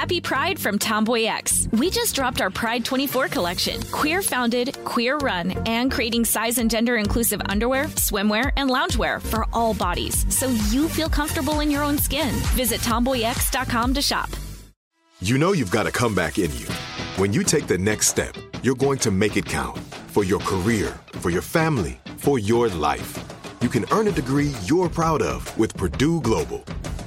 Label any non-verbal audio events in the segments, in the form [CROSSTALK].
Happy Pride from Tomboy X. We just dropped our Pride 24 collection. Queer founded, queer run, and creating size and gender inclusive underwear, swimwear, and loungewear for all bodies so you feel comfortable in your own skin. Visit tomboyx.com to shop. You know you've got a comeback in you. When you take the next step, you're going to make it count for your career, for your family, for your life. You can earn a degree you're proud of with Purdue Global.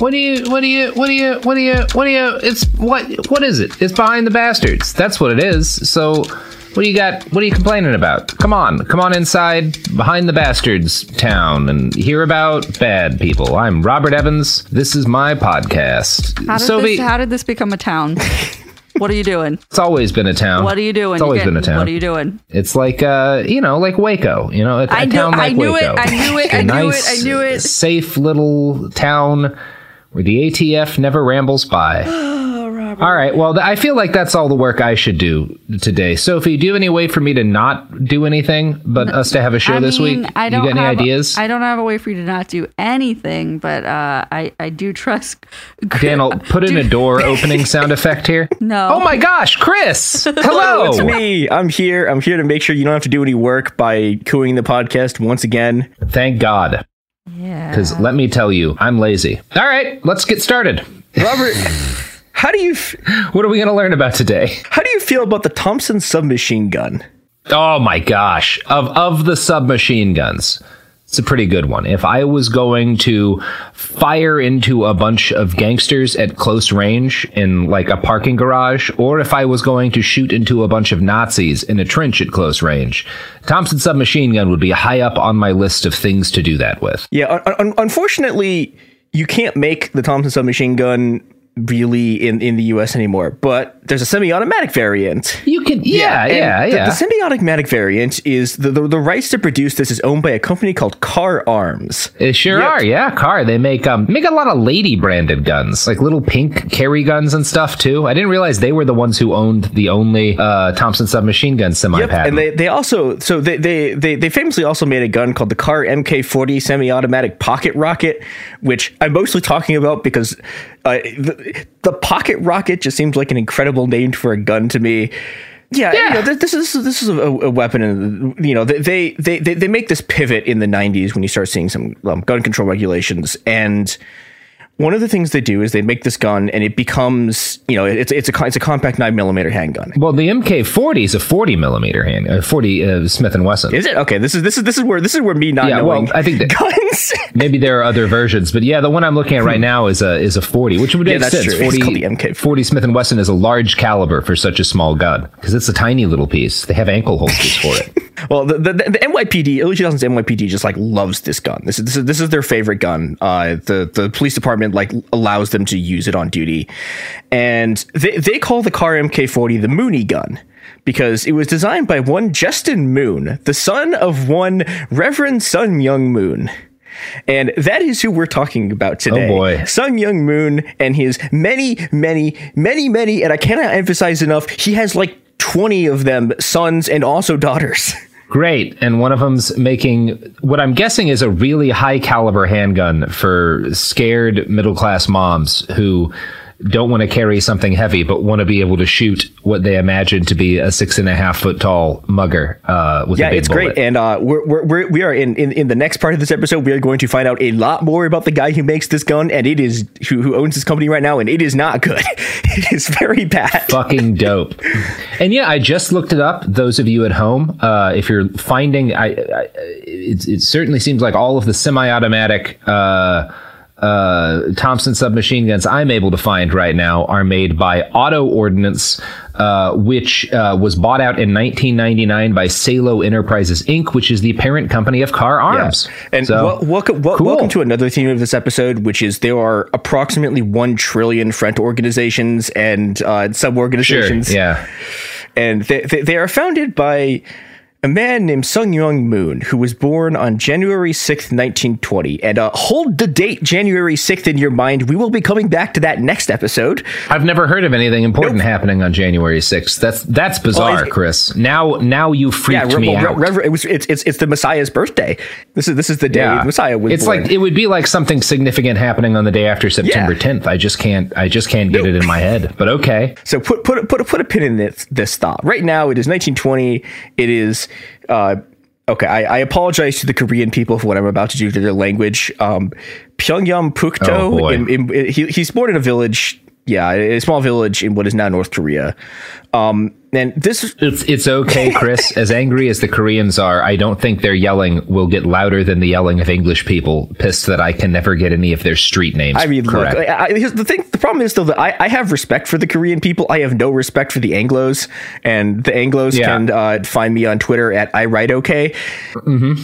What do you? What do you? What do you? What do you? What do you? It's what? What is it? It's behind the bastards. That's what it is. So, what do you got? What are you complaining about? Come on, come on inside behind the bastards town and hear about bad people. I'm Robert Evans. This is my podcast. How did, Sophie, this, how did this become a town? [LAUGHS] what are you doing? it's always been a town. What are you doing? It's always You been a town. What are you doing? It's like uh, you know, like Waco. You know, a, a I knew- town like I knew it, I knew it, I knew it, I knew it. Safe little town where the ATF never rambles by. [GASPS] All right. Well, th- I feel like that's all the work I should do today. Sophie, do you have any way for me to not do anything but us to have a show I this mean, week? I don't you got any have, ideas? I don't have a way for you to not do anything, but uh, I I do trust. Daniel, put in a door [LAUGHS] opening sound effect here. No. Oh my gosh, Chris! [LAUGHS] Hello. It's me. I'm here. I'm here to make sure you don't have to do any work by cooing the podcast once again. Thank God. Yeah. Because let me tell you, I'm lazy. All right, let's get started. Robert, how do you f- What are we going to learn about today? how do you feel about the Thompson submachine gun? Oh my gosh. Of of the submachine guns. It's a pretty good one. If I was going to fire into a bunch of gangsters at close range in like a parking garage, or if I was going to shoot into a bunch of Nazis in a trench at close range, Thompson submachine gun would be high up on my list of things to do that with. Yeah, un- un- unfortunately, you can't make the Thompson submachine gun really in, in the US anymore, but there's a semi-automatic variant. You can, yeah, yeah, the, yeah. The semi-automatic variant is the, the the rights to produce this is owned by a company called Kahr Arms. They sure Yep. are, yeah. Kahr. They make um make a lot of lady branded guns, like little pink carry guns and stuff too. I didn't realize they were the ones who owned the only uh, Thompson submachine gun semi pattern. Yep, and they, they also so they, they they they famously also made a gun called the Kahr MK40 semi-automatic pocket rocket, which I'm mostly talking about because uh, the, the pocket rocket just seems like an incredible name for a gun to me. Yeah, you know, th- this is this is a, a weapon, and you know they, they they they make this pivot in the '90s when you start seeing some um, gun control regulations, and one of the things they do is they make this gun, and it becomes you know it's it's a it's a compact nine millimeter handgun. well, the MK40 is a 40 millimeter hand, uh, 40 uh, Smith and Wesson. Is it okay? This is this is this is where this is where me not Yeah, well, knowing I think that- guns. [LAUGHS] Maybe there are other versions, but yeah, the one I'm looking at right now is a is a 40, which would. Yeah, make that's sense. true. It's 40, called the MK. 40 Smith and Wesson is a large caliber for such a small gun because it's a tiny little piece. They have ankle holsters for it. [LAUGHS] well, the, the the NYPD, early 2000s NYPD just like loves this gun. This is this is this is their favorite gun. Uh, the the police department like allows them to use it on duty, and they they call the Kahr MK40 the Moonie gun. Because it was designed by one Justin Moon, the son of one Reverend Sun Myung Moon. And that is who we're talking about oh, today. Oh, boy. Sun Myung Moon and his many, many, many, many, and I cannot emphasize enough, he has like 20 of them sons and also daughters. [LAUGHS] Great. And one of them's making what I'm guessing is a really high caliber handgun for scared middle class moms who don't want to carry something heavy, but want to be able to shoot what they imagine to be a six and a half foot tall mugger uh, with yeah, a big it's bullet. great. And uh, we're, we're, we're, we are in, in, in the next part of this episode, we are going to find out a lot more about the guy who makes this gun and it is who, who owns this company right now. And it is not good. [LAUGHS] it is very bad. Fucking dope. and yeah, I just looked it up. Those of you at home, uh, if you're finding, I, I it, it certainly seems like all of the semi-automatic, uh, uh, Thompson submachine guns I'm able to find right now are made by Auto Ordnance, uh, which uh, was bought out in 1999 by Saeilo Enterprises Inc., which is the parent company of Kahr Arms. Yeah. And So, wel- welcome, wel- cool. welcome to another theme of this episode, which is there are approximately 1 trillion front organizations and uh, sub Sure. organizations. Yeah. and they, they, they are founded by a man named Sun Myung Moon, who was born on January 6th, 1920. And uh, hold the date January 6th in your mind. We will be coming back to that next episode. I've never heard of anything important happening on January 6th. That's that's bizarre, it's- Chris. Now now you freaked Re- me well, out. Rever- it was it's, it's it's the Messiah's birthday. This is this is the day yeah. Messiah was it's born. like it would be like something significant happening on the day after September Yeah. 10th. I just can't I just can't get it in my head. But okay. So put put put put a pin in this this thought. Right now, it is 1920. It is uh, okay. I, I apologize to the Korean people for what I'm about to do to their language. Um, Pyongyang Oh, Pukto. boy. in, in, he, he's born in a village. Yeah, a small village in what is now North Korea. Um, and this is It's it's okay, Chris. [LAUGHS] as angry as the Koreans are, I don't think their yelling will get louder than the yelling of English people pissed that I can never get any of their street names. I mean, correct. look, I, I, the thing. The problem is though that I, I have respect for the Korean people. I have no respect for the Anglo's, and the Anglo's Yeah. can uh, find me on Twitter at I write okay.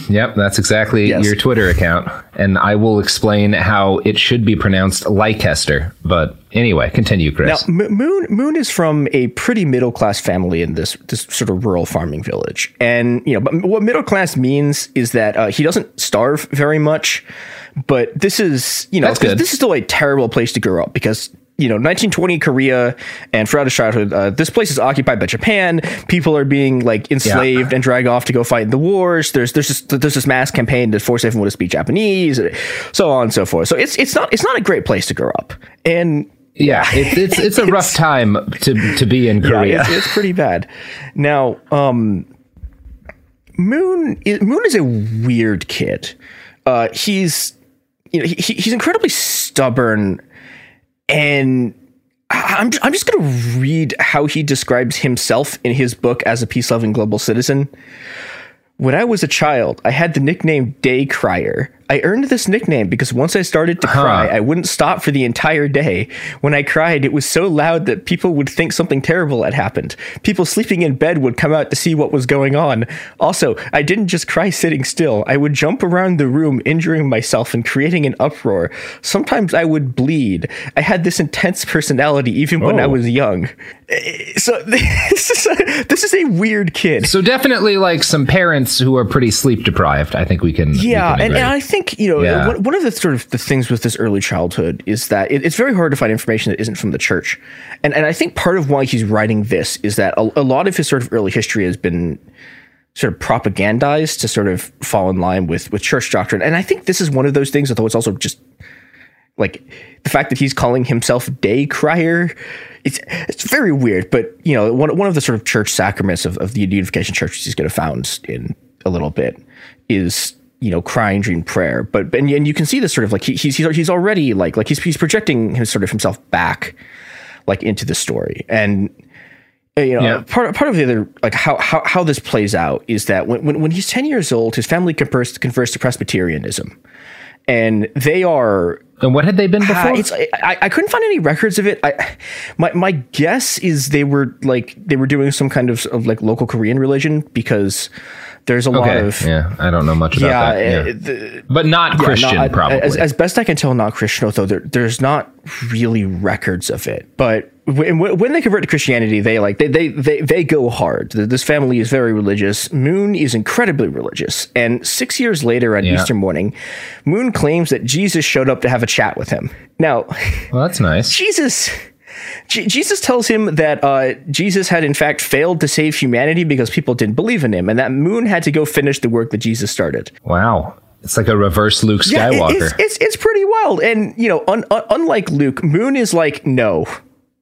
Yep, that's exactly Yes. your Twitter account. And I will explain how it should be pronounced Leicester. But anyway, continue, Now, Chris. M- Moon Moon is from a pretty middle class family in this this sort of rural farming village, and you know, but what middle class means is that uh, he doesn't starve very much. But this is you know this is still a terrible place to grow up because. You know, 1920 Korea, and throughout his childhood, uh, this place is occupied by Japan. People are being like enslaved and dragged off to go fight in the wars. There's there's just there's this mass campaign to force everyone to speak Japanese, so on and so forth. So it's it's not it's not a great place to grow up. And yeah, it's it's it's a rough [LAUGHS] time to to be in Korea. yeah, it's, it's pretty bad. Now, um, Moon is, Moon is a weird kid. Uh, he's you know he, he's incredibly stubborn, and I'm I'm just gonna read how he describes himself in his book as a peace loving global citizen. When I was a child, I had the nickname Day Crier. I earned this nickname because once I started to cry, I wouldn't stop for the entire day. When I cried, it was so loud that people would think something terrible had happened. People sleeping in bed would come out to see what was going on. Also, I didn't just cry sitting still. I would jump around the room, injuring myself and creating an uproar. Sometimes I would bleed. I had this intense personality even when I Oh. was young. Eh, So [LAUGHS] this is a, this is a weird kid. So definitely like some parents who are pretty sleep deprived. I think we can. we Yeah, can and, and I think you know Yeah. one, one of the sort of the things with this early childhood is that it, it's very hard to find information that isn't from the church, and and I think part of why he's writing this is that a, a lot of his sort of early history has been sort of propagandized to sort of fall in line with with church doctrine, and I think this is one of those things. Although it's also just like the fact that he's calling himself day crier it's it's very weird but you know one, one of the sort of church sacraments of, of the unification church he's going to found in a little bit is you know crying dream prayer but and, and you can see this sort of like he, he's he's he's already like like he's he's projecting his sort of himself back like into the story and uh, you know Yeah. part part of the other like how how how this plays out is that when when, when he's 10 years old his family converts converts to presbyterianism and they are and what had they been before? uh, it's I, I couldn't find any records of it. I my my guess is they were like they were doing some kind of, of like local Korean religion because there's a lot of yeah, I don't know much about yeah, that. Yeah. the- but not yeah, Christian, not- probably. As, as best I can tell, not Christian. Although there, there's not really records of it. But when, when they convert to Christianity, they like they they they, they go hard. This family is very religious. Moon is incredibly religious. And six years later, on Yeah. Easter morning, Moon claims that Jesus showed up to have a chat with him. Now, well, that's nice. [LAUGHS] Jesus. J- Jesus tells him that uh, Jesus had in fact failed to save humanity because people didn't believe in him, and that Moon had to go finish the work that Jesus started. Wow. It's like a reverse Luke Yeah, Skywalker. it's, it's it's pretty wild, and you know, un, un, unlike Luke, Moon is like, no,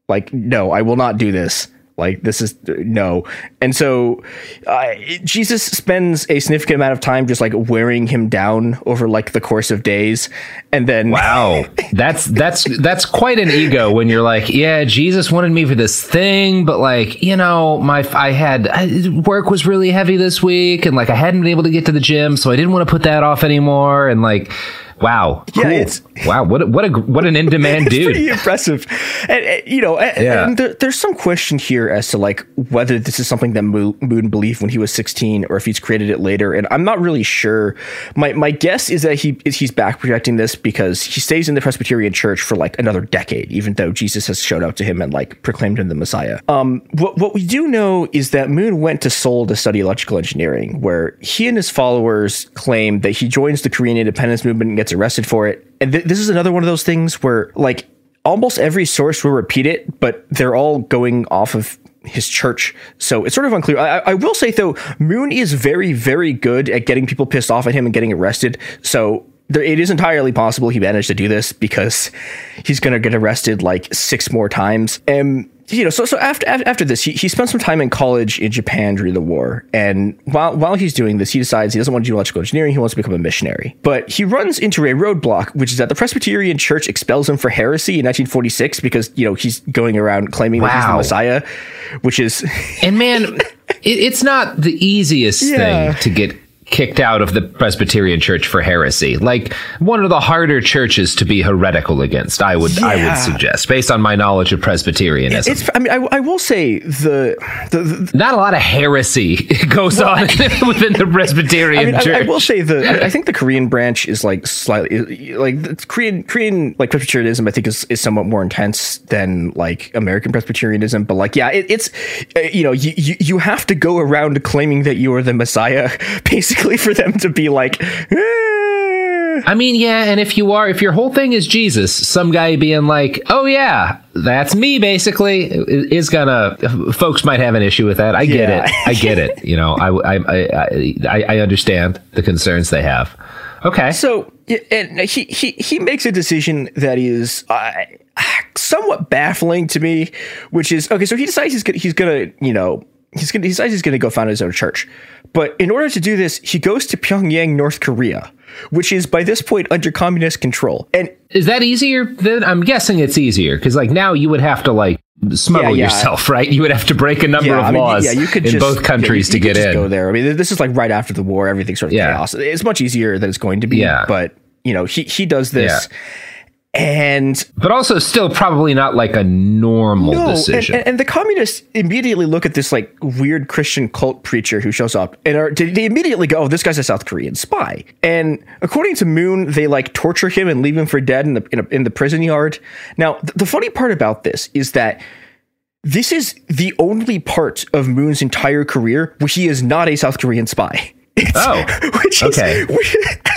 like no, I will not do this. Like this is no, and so uh, Jesus spends a significant amount of time just like wearing him down over like the course of days, and then [LAUGHS] Wow, that's that's that's quite an ego when you're like, yeah, Jesus wanted me for this thing, but like, you know, my I had work was really heavy this week, and like I hadn't been able to get to the gym, so I didn't want to put that off anymore, and like, wow, Yeah, cool. it's- wow, what what a what an in demand [LAUGHS] dude. pretty impressive. And, and, you know, and, Yeah. there, there's some question here as to like whether this is something that Mo- Moon believed when he was 16 or if he's created it later. And I'm not really sure. My my guess is that he is he's back projecting this because he stays in the Presbyterian Church for like another decade, even though Jesus has showed up to him and like proclaimed him the Messiah. Um, what what we do know is that Moon went to Seoul to study electrical engineering, where he and his followers claim that he joins the Korean independence movement and gets arrested for it. And th- this is another one of those things where like almost every source will repeat it, but they're all going off of his church. So it's sort of unclear. I, I will say though, Moon is very, very good at getting people pissed off at him and getting arrested. So there, it is entirely possible he managed to do this because he's going to get arrested like six more times. And you know, so so after after, after this, he, he spent some time in college in Japan during the war, and while while he's doing this, he decides he doesn't want to do electrical engineering. He wants to become a missionary. But he runs into a roadblock, which is that the Presbyterian Church expels him for heresy in 1946 because you know he's going around claiming that he's the Messiah, which is And man, [LAUGHS] it, it's not the easiest Yeah. thing to get kicked out of the Presbyterian Church for heresy. Like one of the harder churches to be heretical against. I would I would suggest, based on my knowledge of Presbyterianism. it's. I mean, I, I will say the the, the not a lot of heresy [LAUGHS] goes on [LAUGHS] within the Presbyterian I mean, Church. I will say the. I- I think the Korean branch is like slightly like the Korean Korean like Presbyterianism. I think is, is somewhat more intense than like American Presbyterianism. But like, yeah, it, it's uh, you know you, you you have to go around claiming that you are the Messiah, [LAUGHS] basically, for them to be like. "Eh." I mean, yeah, and if you are, if your whole thing is Jesus, some guy being like, "Oh yeah, that's me," basically, is gonna. Folks might have an issue with that. I get Yeah. it. I get it. You know, I, I, I, I, I understand the concerns they have. Okay. So and he he he makes a decision that is uh, somewhat baffling to me, which is okay. So he decides he's gonna, he's gonna you know he's gonna he decides he's gonna go found his own church, but in order to do this, he goes to Pyongyang, North Korea, which is by this point under communist control, and Is that easier? Then I'm guessing it's easier because like now you would have to like smuggle Yeah, yeah. yourself, right? You would have to break a number yeah, of I mean, laws yeah, you could in just, both countries yeah, you- to you get just in. Go there. I mean, this is like right after the war. Everything's sort of chaos. It's much easier than it's going to be. Yeah. but you know, he he does this, and But also, still probably not like a normal No, decision. and, and the communists immediately look at this like weird Christian cult preacher who shows up, and are, they they immediately go, "Oh, this guy's a South Korean spy." And according to Moon, they like torture him and leave him for dead in the in, a, in the prison yard. Now, th- the funny part about this is that this is the only part of Moon's entire career where he is not a South Korean spy. Oh, [LAUGHS] which okay.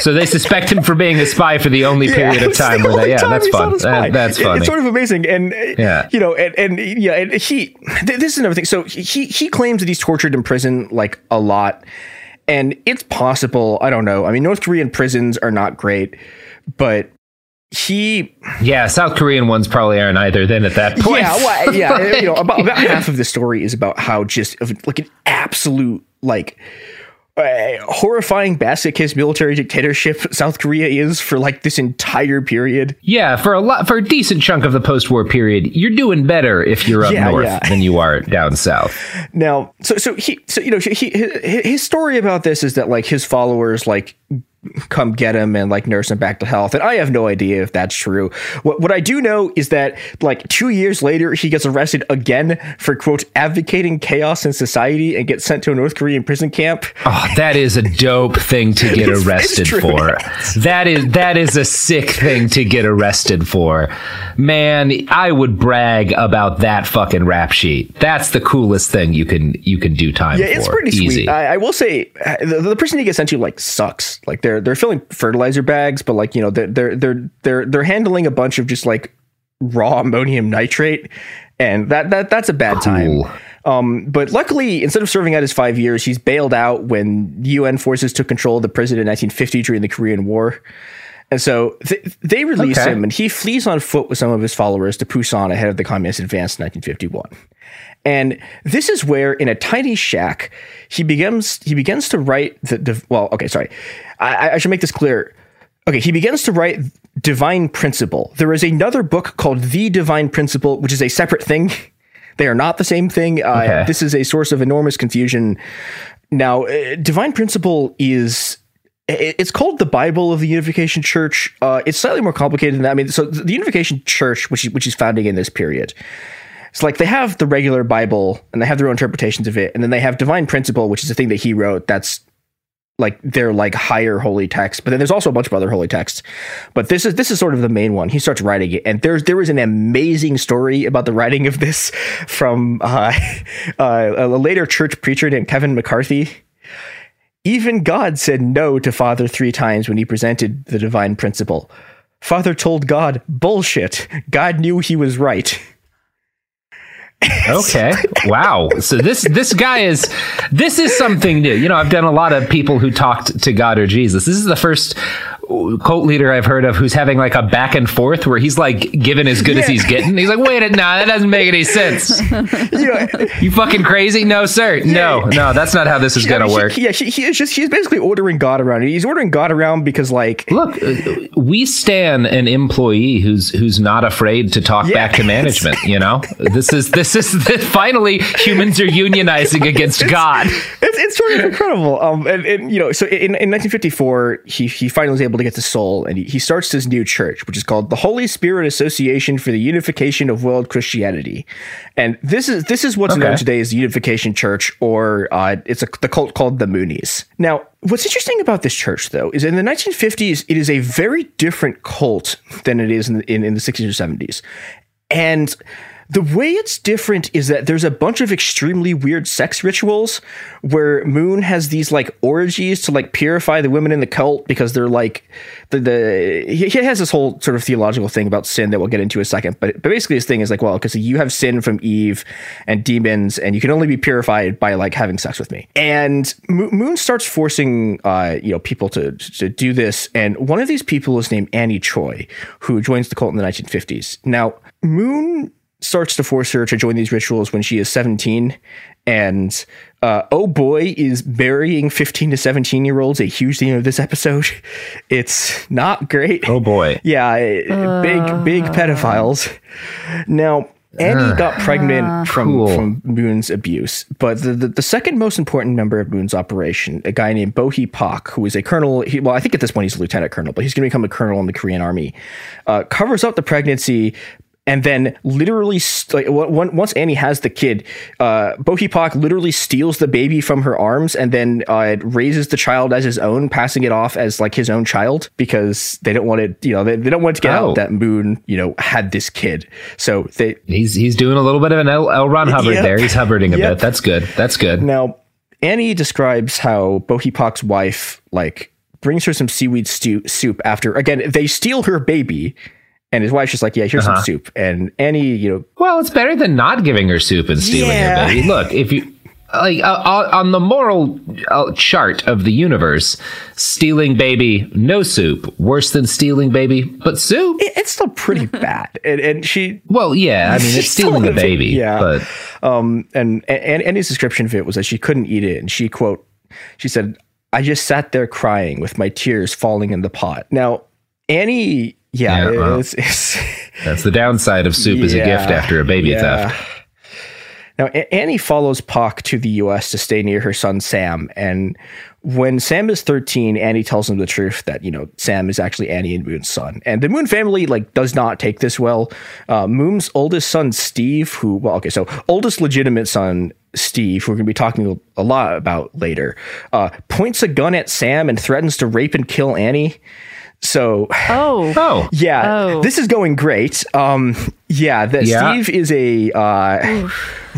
so they suspect him for being a spy for the only period of it's the time where they, yeah, time that's fun. not a spy. That- that's It- funny. It's sort of amazing, and uh, Yeah. you know, and, and yeah, and he. th- This is another thing. So he he claims that he's tortured in prison like a lot, and it's possible. I don't know. I mean, North Korean prisons are not great, but he yeah, South Korean ones probably aren't either. Then at that point, yeah, well, yeah, [LAUGHS] you know, about, about half of the story is about how just like an absolute like uh, horrifying basket case military dictatorship South Korea is for like this entire period. yeah, for a lot, for a decent chunk of the post-war period, you're doing better if you're up Yeah, north yeah. than you are down south. Now, so so he so you know he, he his story about this is that like his followers like come get him and like nurse him back to health, and I have no idea if that's true. What what I do know is that like two years later he gets arrested again for quote advocating chaos in society and gets sent to a North Korean prison camp. Oh, that is a dope thing to get [LAUGHS] It's- arrested for. That is that is a sick thing to get arrested for. Man, I would brag about that fucking rap sheet. That's the coolest thing you can you can do time Yeah, for. it's pretty Easy. sweet. I, I will say uh, the, the prison he gets sent to like sucks. Like they're they're filling fertilizer bags, but like you know they're they're they're they're they're handling a bunch of just like raw ammonium nitrate, and that that that's a bad Cool. time. Um, but luckily, instead of serving out his five years, he's bailed out when UN forces took control of the prison in 1950 during the Korean War. And so th- they release Okay. him, and he flees on foot with some of his followers to Pusan ahead of the communist advance in 1951. And this is where, in a tiny shack, he begins he begins to write the, the well. Okay, sorry, I, I should make this clear. Okay, he begins to write Divine Principle. There is another book called The Divine Principle, which is a separate thing. [LAUGHS] They are not the same thing. Uh, This is a source of enormous confusion. Now, uh, Divine Principle is it's called the Bible of the Unification Church. Uh, it's slightly more complicated than that. I mean, so the Unification Church, which which is founding in this period, it's like they have the regular Bible and they have their own interpretations of it, and then they have Divine Principle, which is the thing that he wrote. That's like their like higher holy text. But then there's also a bunch of other holy texts. But this is this is sort of the main one. He starts writing it, and there's there was an amazing story about the writing of this [LAUGHS] from uh, [LAUGHS] uh, a later church preacher named Kevin McCarthy. Even God said no to Father three times when he presented the divine principle. Father told God, bullshit. God knew he was right. [LAUGHS] Okay. Wow. So this this guy is this is something new. You know, I've done a lot of people who talked to God or Jesus. This is the first cult leader I've heard of who's having like a back and forth where he's like giving as good as he's getting. He's like, wait, a- nah, that doesn't make any sense. [LAUGHS] [LAUGHS] You fucking crazy? No, sir. No, no, that's not how this is gonna mean, he- work. yeah, he, he is just he's basically ordering God around. He's ordering God around because like Look, uh, we stand an employee who's who's not afraid to talk Yeah. back to management. You know, this is this is [LAUGHS] finally humans are unionizing against God. it's, it's sort of incredible. Um, and, and you know, so in, in 1954, he he finally was able to get to Seoul, and he, he starts this new church, which is called the Holy Spirit Association for the Unification of World Christianity. And this is this is what's known today as the Unification Church, or uh, it's a, the cult called the Moonies. Now, what's interesting about this church, though, is in the 1950s, it is a very different cult than it is in, in, in the 60s or 70s. And the way it's different is that there's a bunch of extremely weird sex rituals where Moon has these like orgies to like purify the women in the cult because they're like the, the he has this whole sort of theological thing about sin that we'll get into in a second. But, but basically his thing is like, well, because you have sin from Eve and demons, and you can only be purified by like having sex with me. And Mo- Moon starts forcing uh, you know people to to do this, and one of these people is named Annie Choi, who joins the cult in the 1950s. Now Moon starts to force her to join these rituals when she is 17 and uh, oh boy is burying 15 to 17 year olds a huge theme of this episode. [LAUGHS] It's not great. Oh boy. yeah eh, big big pedophiles. Now Annie got pregnant from, Cool. from Moon's abuse, but the, the, the second most important member of Moon's operation, a guy named Bo Hee Pak, who is a colonel, he, well, I think at this point he's a lieutenant colonel, but he's going to become a colonel in the Korean army, uh, covers up the pregnancy and then literally, st- like, on- once Annie has the kid, uh, Bo Hee Pak literally steals the baby from her arms and then uh, raises the child as his own, passing it off as like his own child because they don't want it, you know, they, they don't want to get Oh. out that Moon, you know, had this kid. So they He's he's doing a little bit of an L, L. Ron Hubbard Yep. there. He's hovering a Yep. bit. That's good. That's good. now Annie describes how Bo Hee Pak's wife like brings her some seaweed stew- soup after again they steal her baby. And his wife's just like, yeah, here's Uh-huh. some soup. And Annie, you know, Well, it's better than not giving her soup and stealing Yeah. her baby. Look, if you like uh, uh, on the moral uh, chart of the universe, stealing baby, no soup, worse than stealing baby, but soup. it- it's still pretty [LAUGHS] bad. And, and she, Well, yeah, I mean, [LAUGHS] it's stealing the baby, [LAUGHS] Yeah. but um, and, and Annie's description of it was that she couldn't eat it, and she quote, she said, "I just sat there crying with my tears falling in the pot." Now, Annie, yeah, Yeah, well. it's, it's [LAUGHS] that's the downside of soup as a gift after a baby yeah. theft. Now, Annie follows Pak to the U.S. to stay near her son Sam, and when Sam is 13, Annie tells him the truth that you know Sam is actually Annie and Moon's son, and the Moon family like does not take this well. Uh, Moon's oldest son Steve, who well, okay, so oldest legitimate son Steve, who we're going to be talking a lot about later, uh, points a gun at Sam and threatens to rape and kill Annie. So Oh. [LAUGHS] Oh, yeah, Oh. this is going great. Um, yeah, that Yeah. Steve is a uh,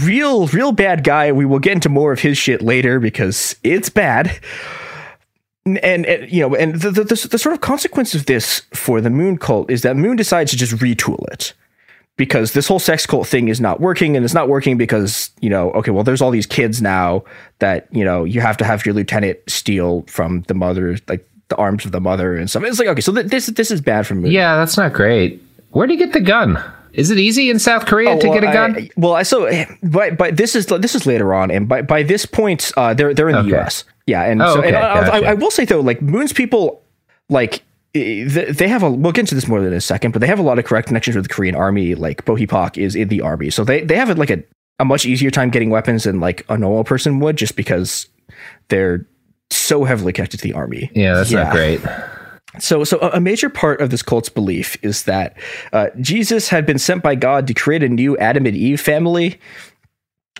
real, real bad guy. We will get into more of his shit later because it's bad. And, and, you know, and the, the, the, the sort of consequence of this for the Moon cult is that Moon decides to just retool it. because this whole sex cult thing is not working and it's not working because you know okay well there's all these kids now that you know you have to have your lieutenant steal from the mother like the arms of the mother and stuff it's like okay so th- this this is bad for me Yeah, that's not great. Where do you get the gun? Is it easy in South Korea to Oh, well, get a gun? I- well, I so but but this is this is later on, and by by this point, uh, they're they're in the U.S. Yeah, and Oh, so and okay, I, I, gotcha. I will say though, like Moon's people, like they they have a we'll get into this more in a second, but they have a lot of correct connections with the Korean army. Like Bo is in the army, so they they have like a a much easier time getting weapons than like a normal person would, just because they're so heavily connected to the army. yeah, that's Yeah. not great. So, so a major part of this cult's belief is that uh, Jesus had been sent by God to create a new Adam and Eve family,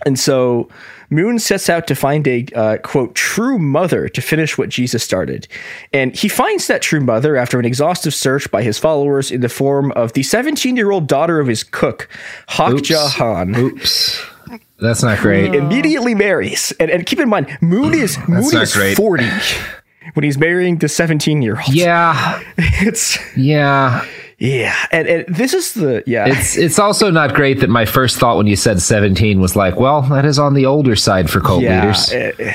and so Moon sets out to find a uh, quote true mother to finish what Jesus started, and he finds that true mother after an exhaustive search by his followers in the form of the 17 year old daughter of his cook, Hak Oops. Jahan. Oops. That's not great. Immediately marries, and, and keep in mind, Moon is Moon is great. 40 when he's marrying the 17 year old. Yeah, [LAUGHS] it's yeah. Yeah, and, and this is the yeah. It's it's also not great that my first thought when you said 17 was like, well, that is on the older side for cult yeah. leaders. uh,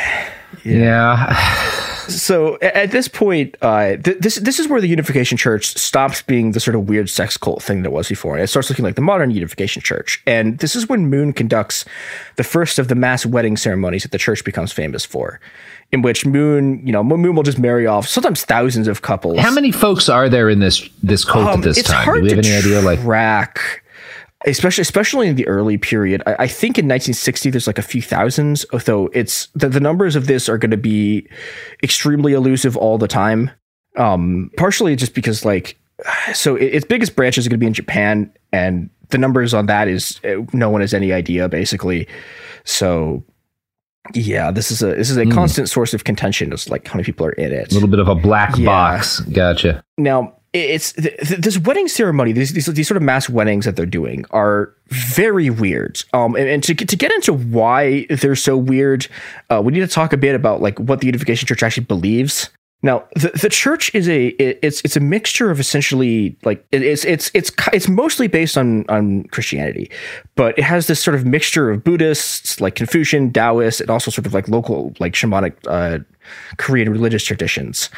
Yeah. [SIGHS] [SIGHS] [SIGHS] So at this point, uh, th- this this is where the Unification Church stops being the sort of weird sex cult thing that it was before, and it starts looking like the modern Unification Church. And this is when Moon conducts the first of the mass wedding ceremonies that the church becomes famous for, in which Moon, you know, Moon will just marry off sometimes thousands of couples. How many folks are there in this this cult Um, at this time? Do we have to any idea? Like, track, especially especially in the early period. I, I think in 1960 there's like a few thousands, although it's the, the numbers of this are going to be extremely elusive all the time. Um, partially just because like, [SIGHS] so it, its biggest branch is going to be in Japan, and the numbers on that is uh, no one has any idea basically. So. Yeah, this is a this is a constant source of contention. It's like how many people are in it. a little bit of a black Yeah. box. Gotcha. Now, it's th- th- this wedding ceremony. These, these these sort of mass weddings that they're doing are very weird. Um, and, and to get- to get into why they're so weird, uh, we need to talk a bit about like what the Unification Church actually believes. Now, the, the church is a it, it's it's a mixture of essentially like it, it's it's it's it's mostly based on on Christianity, but it has this sort of mixture of Buddhists like Confucian, Taoist, and also sort of like local like shamanic uh, Korean religious traditions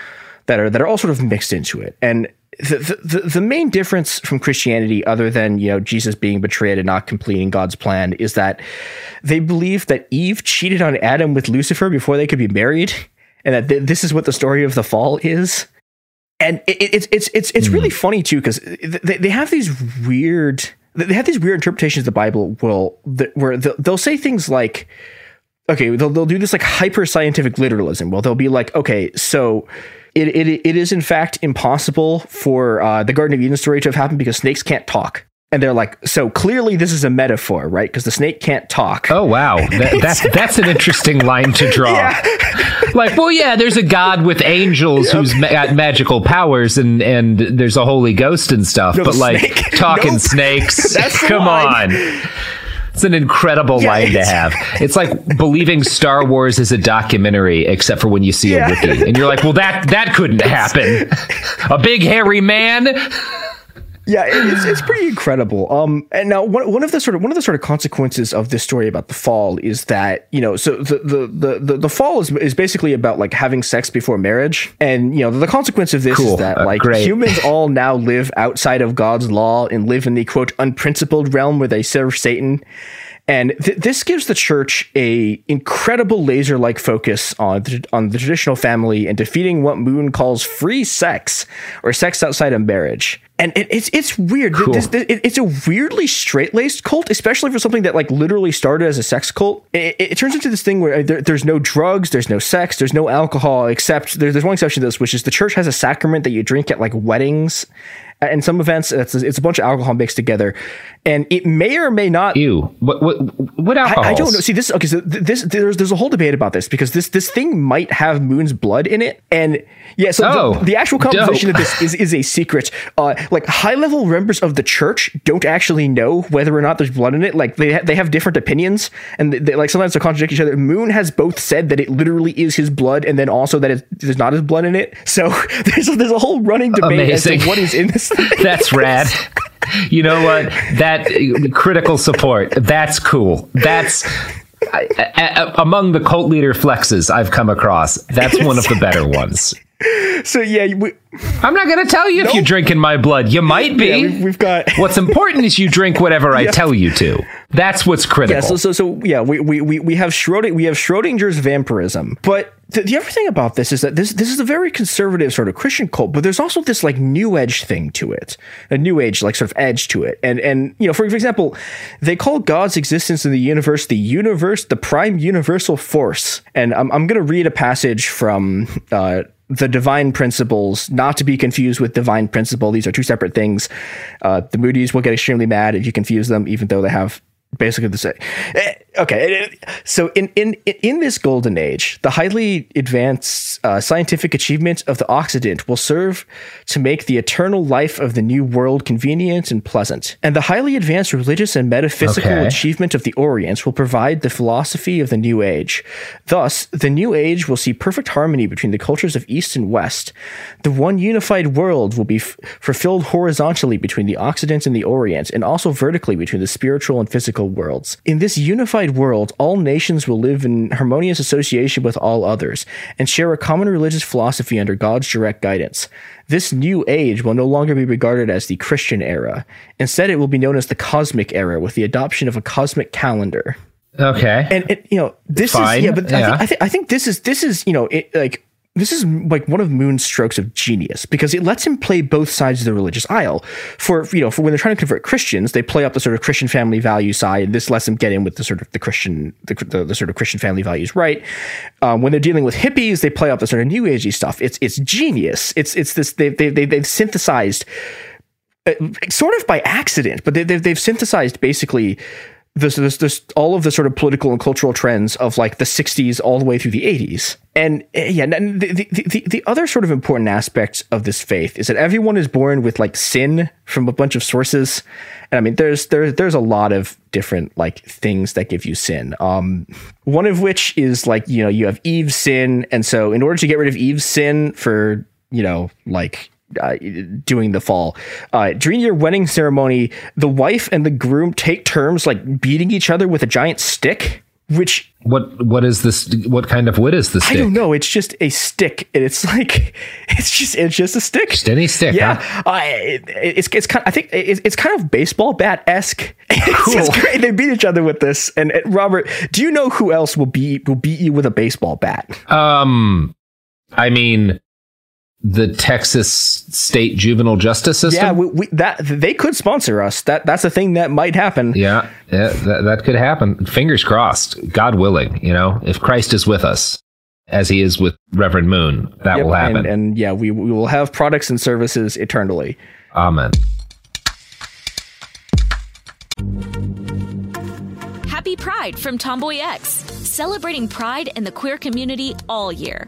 that are that are all sort of mixed into it. And the, the the main difference from Christianity, other than you know Jesus being betrayed and not completing God's plan, is that they believe that Eve cheated on Adam with Lucifer before they could be married, and that th- this is what the story of the fall is. And it, it, it's it's it's it's really hmm. funny too because they, they have these weird they have these weird interpretations of the Bible will that where they'll, they'll say things like okay, they'll, they'll do this like hyper scientific literalism. Well, they'll be like, okay, so it, it, it is in fact impossible for uh, the Garden of Eden story to have happened because snakes can't talk. And they're like, so clearly this is a metaphor, right? Because the snake can't talk. Oh wow, [LAUGHS] that, that's that's an interesting line to draw. [LAUGHS] Like, well, yeah, there's a god with angels who's ma- got magical powers, and and there's a holy ghost and stuff. No, but like snake- [LAUGHS] talking Nope. snakes, come on. It's an incredible Yeah, line to have. It's like believing Star Wars is a documentary, except for when you see Yeah. a Wookiee, and you're like, well, that that couldn't happen. a big hairy man. Yeah, it's, it's pretty incredible. Um, and now one, one of the sort of one of the sort of consequences of this story about the fall is that you know, so the the the the, the fall is is basically about like having sex before marriage, and you know, the consequence of this Cool. is that Uh, like great. humans all now live outside of God's law and live in the quote unprincipled realm where they serve Satan. And th- this gives the church a incredible laser-like focus on the, on the traditional family and defeating what Moon calls free sex or sex outside of marriage. And it, it's it's weird. Th- This, this- it- it's a weirdly straight-laced cult, especially for something that like literally started as a sex cult. It, it, turns into this thing where uh, there, there's no drugs, there's no sex, there's no alcohol, except there's, there's one exception to this, which is the church has a sacrament that you drink at like weddings. And some events, it's, it's a bunch of alcohol mixed together, and it may or may not Ew. What what what alcohol? I, I don't know. See, this okay. So th- this there's there's a whole debate about this because this this thing might have Moon's blood in it, and yeah. So Oh, the, the actual composition dope. of this is is a secret. Uh, like high level members of the church don't actually know whether or not there's blood in it. Like they ha- they have different opinions, and they, they- like sometimes they contradict each other. Moon has both said that it literally is his blood, and then also that it, there's not his blood in it. So [LAUGHS] there's a, there's a whole running debate as to what is in this [LAUGHS] thing. That's rad. [LAUGHS] you know what? That critical support. That's cool. That's I, I, among the cult leader flexes I've come across. That's one of the better ones. So yeah, we, I'm not going to tell you if you're drinking my blood. You might be. yeah, we've, we've got. [LAUGHS] What's important is you drink whatever I tell you to. That's what's critical. Yeah, so so so yeah, we we we, we have Schrodinger, we have Schrodinger's vampirism, but the, the other thing about this is that this this is a very conservative sort of Christian cult, but there's also this like new age thing to it, a new age like sort of edge to it, and and you know for, example, they call God's existence in the universe the universe, the prime universal force, and I'm I'm gonna read a passage from. Uh, the divine principles, not to be confused with divine principle. These are two separate things. Uh, the Moonies will get extremely mad if you confuse them, even though they have basically the same. Eh, Okay, so in in in this golden age, the highly advanced uh, scientific achievement of the Occident will serve to make the eternal life of the new world convenient and pleasant, and the highly advanced religious and metaphysical Okay. achievement of the Orient will provide the philosophy of the New Age. Thus, the New Age will see perfect harmony between the cultures of East and West. The one unified world will be f- fulfilled horizontally between the Occident and the Orient, and also vertically between the spiritual and physical worlds. In this unified world, all nations will live in harmonious association with all others, and share a common religious philosophy under God's direct guidance. This new age will no longer be regarded as the Christian era. Instead, it will be known as the cosmic era, with the adoption of a cosmic calendar okay. and it, you know this Fine, is yeah but I, think, I, think, I think this is this is you know it, like this is like one of moon's strokes of genius because it lets him play both sides of the religious aisle. For you know for when they're trying to convert christians they play up the sort of christian family value side. And this lets them get in with the sort of the christian the, the, the sort of christian family values right. Um, when they're dealing with hippies they play up the sort of new agey stuff. It's it's genius. It's it's this they, they, they, they've synthesized uh, sort of by accident, but they, they've, they've synthesized basically this, this, this, all of the sort of political and cultural trends of like the 60s all the way through the 80s. And uh, yeah, and the, the, the, the other sort of important aspect of this faith is that everyone is born with like sin from a bunch of sources. And I mean, there's, there, there's a lot of different like things that give you sin. Um, one of which is like, you know, you have Eve's sin. And so in order to get rid of Eve's sin for, you know, like uh, doing the fall. Uh, during your wedding ceremony, the wife and the groom take turns like beating each other with a giant stick, which What what is this? What kind of wood is this? I don't know. It's just a stick, and it's like [LAUGHS] it's just it's just a stick. Just any stick, Yeah, huh? uh, it, it's it's kind. I think it's, it's kind of baseball bat esque. [LAUGHS] It's, Cool. it's great. They beat each other with this. And, and Robert, do you know who else will beat will beat you with a baseball bat? Um, I mean, the Texas State Juvenile Justice System. Yeah, we, we, that they could sponsor us. That that's a thing that might happen. Yeah, yeah, that, that could happen. Fingers crossed. God willing, you know, if Christ is with us, as He is with Reverend Moon, that Yep, will happen. And, and yeah, we, we will have products and services eternally. Amen. Happy Pride from Tomboy X, celebrating pride and the queer community all year.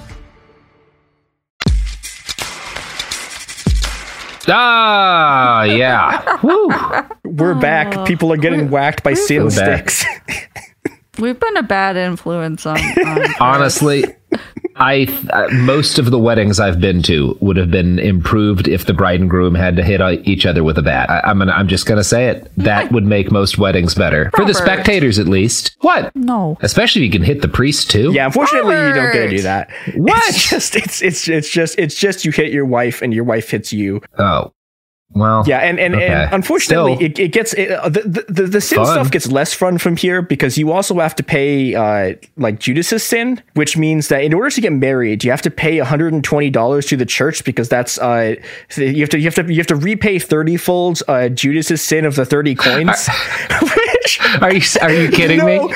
Ah, yeah. [LAUGHS] Woo. We're back. People are getting whacked by sin sticks. We've been a bad influence on. on Honestly, I uh, most of the weddings I've been to would have been improved if the bride and groom had to hit uh, each other with a bat. I, I'm gonna, I'm just gonna say it. That would make most weddings better for the spectators, at least. What? no. Especially if you can hit the priest too. yeah, unfortunately, you don't get to do that. What? It's [LAUGHS] just it's it's it's just it's just you hit your wife and your wife hits you. Oh. Well. Yeah, and and, okay. and unfortunately, Still, it, it gets it, uh, the, the the sin Fun. stuff gets less fun from here because you also have to pay uh, like Judas's sin, which means that in order to get married, you have to pay one hundred and twenty dollars to the church because that's uh you have to you have to you have to repay thirty folds uh, Judas's sin of the thirty coins. [LAUGHS] [LAUGHS] Are you are you kidding No, me?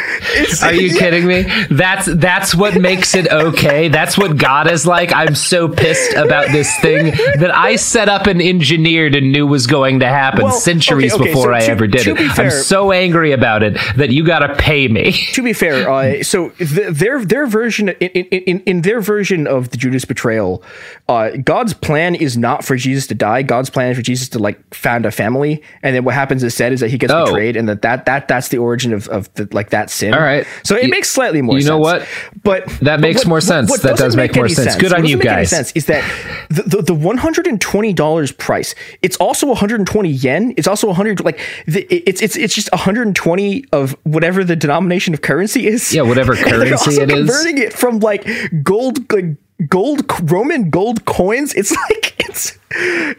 Are you yeah. kidding me? That's that's what makes it okay. That's what God is like. I'm so pissed about this thing that I set up and engineered and knew was going to happen Well, centuries okay, okay, before so I to- ever did it. fair- I'm so angry about it that you got to pay me. to be fair, uh, so th- their their version in, in, in, their version of the Judas betrayal, uh, God's plan is not for Jesus to die. God's plan is for Jesus to like found a family, and then what happens instead is that he gets Oh. betrayed, and that, that that that's the origin of, of the, like that sin. All right. so it You- makes slightly more. Sense. You know what? But That but makes what- more sense. what That doesn't does make more any sense. Good on you make guys. sense is that the, the, the one hundred and twenty dollars price. It's also hundred and twenty yen. It's also one hundred like the, it's it's it's just one hundred and twenty of whatever the denomination of currency is. Yeah, whatever [LAUGHS] currency And also it is. Converting it from like gold like gold Roman gold coins. It's [LAUGHS] like it's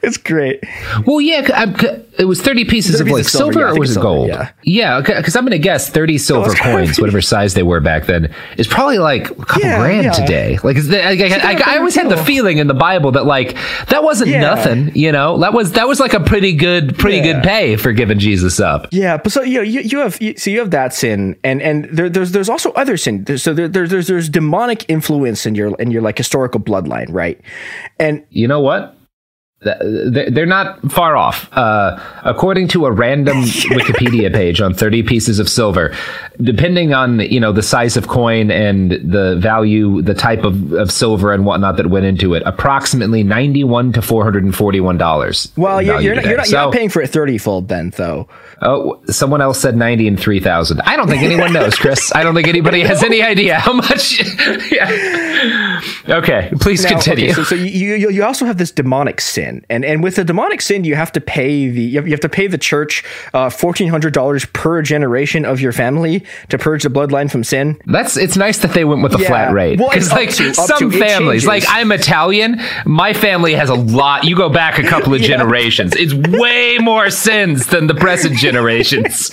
it's great. Well, yeah, c- I'm- it was 30 pieces 30 of like silver, silver, yeah, or was it silver, gold? yeah. Yeah, because I'm going to guess 30 [LAUGHS] silver it's coins, crazy. whatever size they were back then, is probably like a couple Yeah, grand yeah. today. Like, is that- I, I, not I, a I always had the feeling in the Bible that like that wasn't Yeah. nothing, you know? That was that was like a pretty good, pretty Yeah. good pay for giving Jesus up. Yeah, but so you know you, you have you, so you have that sin, and and there, there's there's also other sin. There's, so there, there's there's there's demonic influence in your in your like historical bloodline, right? And You know what? Th- They're not far off. Uh, according to a random [LAUGHS] Wikipedia page on 30 pieces of silver, depending on you know the size of coin and the value, the type of, of silver and whatnot that went into it, approximately 91 to 441 dollars. well, you're, you're not you're not, you're not paying for it thirty fold then, though. Oh, someone else said 90 and 3,000. I don't think anyone knows, Chris. I don't think anybody has any idea how much. [LAUGHS] yeah. Okay, please Now, continue. okay, so, so you, you you also have this demonic sin, and and with the demonic sin, you have to pay the you have, to pay the church uh, fourteen hundred dollars per generation of your family to purge the bloodline from sin. That's it's nice that they went with a Yeah. flat rate Well, because it's up like to- some. Families, like I'm Italian, my family has a lot. You go back a couple of [LAUGHS] generations, it's way more sins than the present [LAUGHS] generations.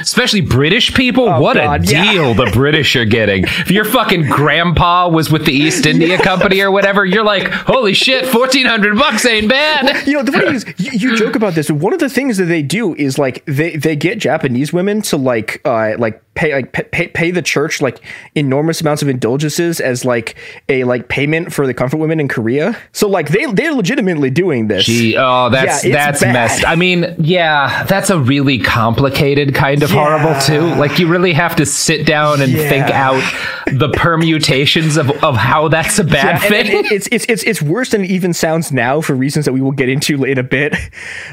Especially British people, what Oh, God, a yeah. deal the British are getting. If your fucking grandpa was with the East [LAUGHS] India Company or whatever, you're like, holy shit, fourteen hundred bucks ain't bad. You know, the funny thing is, you, you joke about this. One of the things that they do is like they they get Japanese women to like uh like pay like pay, pay the church like enormous amounts of indulgences as like a like payment for the comfort women in Korea. So like they they're legitimately doing this. Gee, oh, that's Yeah, that's bad. messed. I mean, yeah, that's a really complicated kind of horrible too. Like you really have to sit down and think out the permutations of, of how that's a bad Yeah, and- thing. and it- it's, it's it's it's worse than it even sounds now for reasons that we will get into in a bit. [LAUGHS]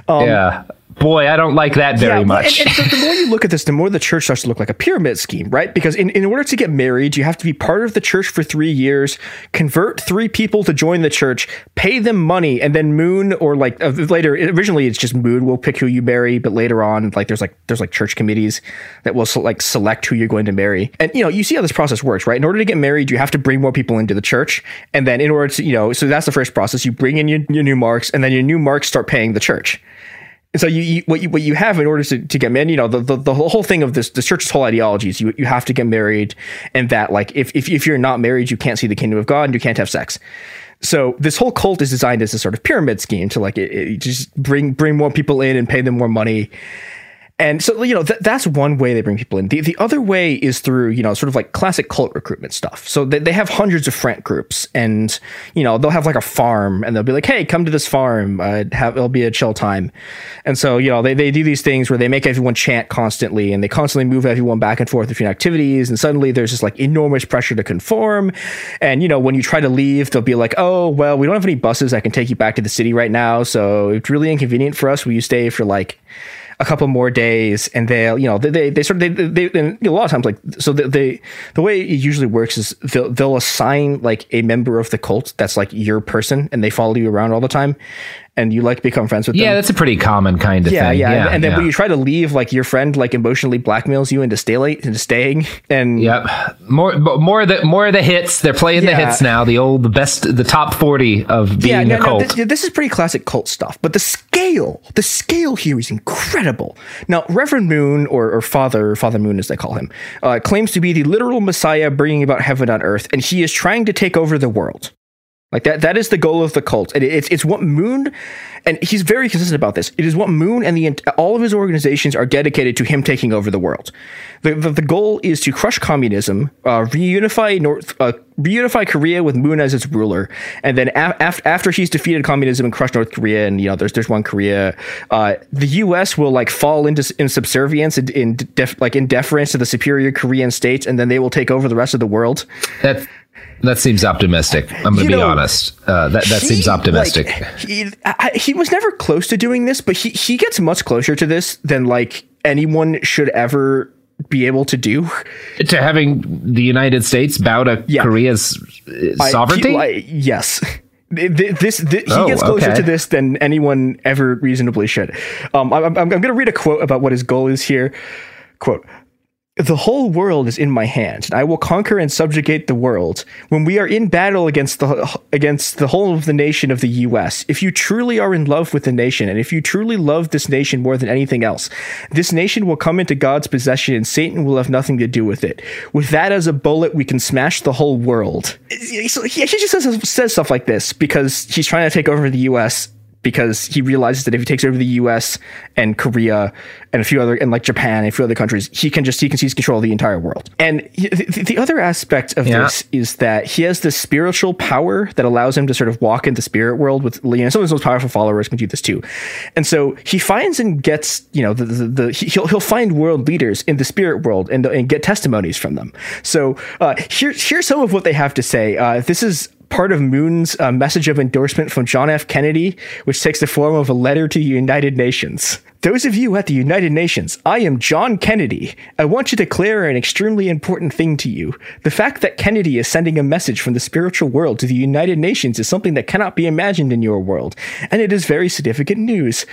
Um, yeah. Boy, I don't like that very yeah, much. And, and the, the more you look at this, the more the church starts to look like a pyramid scheme, right? Because in, in order to get married, you have to be part of the church for three years, convert three people to join the church, pay them money, and then Moon or like uh, later. Originally, it's just Moon will pick who you marry, but later on, like there's like there's like church committees that will like select who you're going to marry. And you know, you see how this process works, right? In order to get married, you have to bring more people into the church, and then in order to you know, so that's the first process. You bring in your, your new marks, and then your new marks start paying the church. And so you, you what you what you have in order to, to get married, you know, the, the the whole thing of this the church's whole ideology is you you have to get married, and that like if if if you're not married, you can't see the kingdom of God and you can't have sex. So this whole cult is designed as a sort of pyramid scheme to like it, it just bring bring more people in and pay them more money. And so, you know, th- that's one way they bring people in. The, the other way is through, you know, sort of like classic cult recruitment stuff. So they, they have hundreds of friend groups and, you know, they'll have like a farm and they'll be like, hey, come to this farm. Uh, have, it'll be a chill time. And so, you know, they, they do these things where they make everyone chant constantly and they constantly move everyone back and forth between activities. And suddenly there's this like enormous pressure to conform. And, you know, when you try to leave, they'll be like, oh, well, we don't have any buses that can take you back to the city right now. So it's really inconvenient for us. Will you stay for like, a couple more days and they'll you know they they, they sort of they, they, and a lot of times like so they, they the way it usually works is they'll, they'll assign like a member of the cult that's like your person and they follow you around all the time and you like become friends with yeah, them Yeah, that's a pretty common kind of yeah, thing. yeah, Yeah, and, and then yeah. when you try to leave, like your friend like emotionally blackmails you into stay late into staying, and Yep. More but more of the more of the hits. They're playing the hits now. The old the best the top 40 of being no, a no, cult. th- this is pretty classic cult stuff, but the scale, the scale here is incredible. Now, Reverend Moon, or, or Father Father Moon as they call him, uh, claims to be the literal Messiah bringing about heaven on earth, and he is trying to take over the world. Like that, that is the goal of the cult, it's it's what Moon, and he's very consistent about this. It is what Moon and the all of his organizations are dedicated to him taking over the world. The the, the goal is to crush communism, uh, reunify North, uh, reunify Korea with Moon as its ruler, and then af- af- after he's defeated communism and crushed North Korea, and you know there's there's one Korea, uh, the U.S. will like fall into in subservience in, in def- like in deference to the superior Korean state, and then they will take over the rest of the world. That that seems optimistic. I'm going to be know, honest. Uh, that that he, seems optimistic. like, he, I, he was never close to doing this, but he he gets much closer to this than like anyone should ever be able to do. to having the United States bow to Korea's uh, I- sovereignty. he- like, yes. Th- th- This, th- he Oh, gets closer okay. to this than anyone ever reasonably should. Um, I'm, I'm, I'm going to read a quote about what his goal is here. Quote. The whole world is in my hand, and I will conquer and subjugate the world. When we are in battle against the against the whole of the nation of the U.S., if you truly are in love with the nation, and if you truly love this nation more than anything else, this nation will come into God's possession, and Satan will have nothing to do with it. With that as a bullet, we can smash the whole world. So he actually just says, says stuff like this because he's trying to take over the U.S because he realizes that if he takes over the U.S. and Korea and a few other and like Japan and a few other countries, he can just he can seize control of the entire world. And he- the, the other aspect of Yeah. this is that he has this spiritual power that allows him to sort of walk in the spirit world with you know some of his most powerful followers can do this too. And so he finds and gets you know the the, the he- he'll he'll find world leaders in the spirit world and and get testimonies from them. So uh, here here's some of what they have to say. Uh, this is part of Moon's uh, message of endorsement from John F. Kennedy, which takes the form of a letter to the United Nations. Those of you at the United Nations, I am John Kennedy. I want to declare an extremely important thing to you. The fact that Kennedy is sending a message from the spiritual world to the United Nations is something that cannot be imagined in your world, and it is very significant news.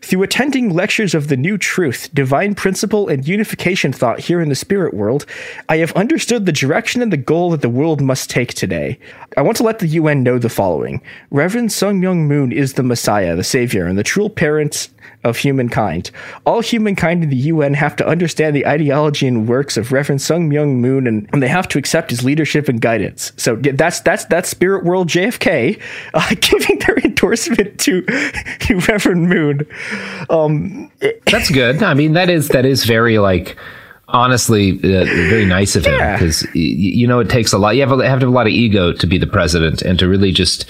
Through attending lectures of the new truth, divine principle, and unification thought here in the spirit world, I have understood the direction and the goal that the world must take today. I want to let the UN know the following Reverend Sun Myung Moon is the Messiah, the Savior, and the true parent of humankind. All humankind in the UN have to understand the ideology and works of Reverend Sun Myung Moon, and, and they have to accept his leadership and guidance. So that's that's that's Spirit World JFK uh, [LAUGHS] giving their endorsement to, to [LAUGHS] Reverend Moon. Um, That's good. I mean, that is that is very like honestly uh, very nice of him Yeah. because you know it takes a lot. You have, a, have to have a lot of ego to be the president and to really just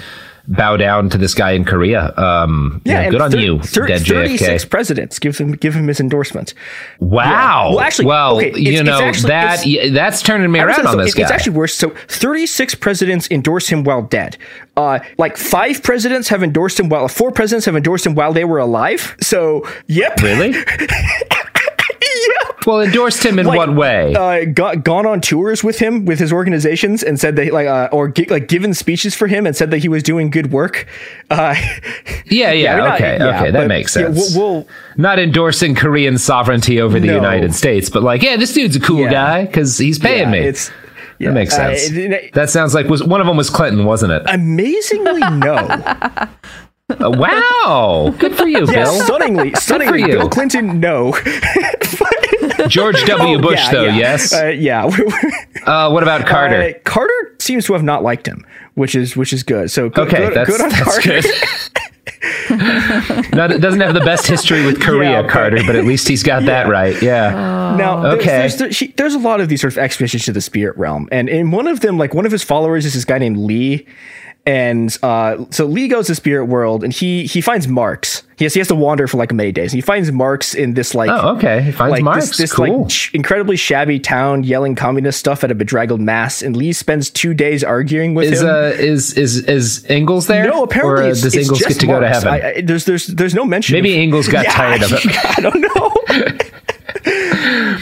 bow down to this guy in Korea. Um, yeah, good on thir- you, thir- dead 36 JFK. presidents give him give him his endorsement. Wow. Yeah. Well, actually, well, okay, it's- you know actually- that yeah, that's turning me around on say, this it- guy. It's actually worse. So 36 presidents endorse him while dead. Uh, like five presidents have endorsed him while four presidents have endorsed him while they were alive. So, yep. Really? [LAUGHS] Well, endorsed him in Like, what way? Uh, got, gone on tours with him with his organizations and said that like uh, or gi- like given speeches for him and said that he was doing good work. Uh, [LAUGHS] yeah, yeah, I mean, not- okay, yeah, okay, that but, makes yeah, sense. we'll, we'll Not endorsing Korean sovereignty over the No. United States, but like, yeah, this dude's a cool Yeah. guy because he's paying Yeah, me. it's- yeah, that makes uh, sense. it- that sounds like was one of them was Clinton, wasn't it? amazingly [LAUGHS] no. Uh, wow, good for you, yeah, Bill. stunningly, stunningly. Bill Clinton no. [LAUGHS] George [LAUGHS] W. Oh, Bush, yeah, though, yeah. yes. Uh, yeah. [LAUGHS] Uh, what about Carter? Uh, Carter seems to have not liked him, which is which is good. So good, okay, good, that's, good on that's Carter. good. [LAUGHS] Not, doesn't have the best history with Korea, Yeah, Carter, but at least he's got that right. Yeah. Now, there's, Okay. there's, there's, she- there's a lot of these sort of expeditions to the spirit realm, and in one of them, like one of his followers is this guy named Lee, and uh, so Lee goes to spirit world, and he he finds Marx. He has he has to wander for like many days. And he finds Marx in this like Oh, okay. He finds like Marx. this, this Cool. like sh- incredibly shabby town yelling communist stuff at a bedraggled mass, and Lee spends two days arguing with Is him. uh is is is Engels there? no, apparently or, uh, it's, does it's Engels just get to go to heaven? I, I, there's there's there's no mention. Maybe of, Engels got [LAUGHS] Yeah, tired of it. I don't know.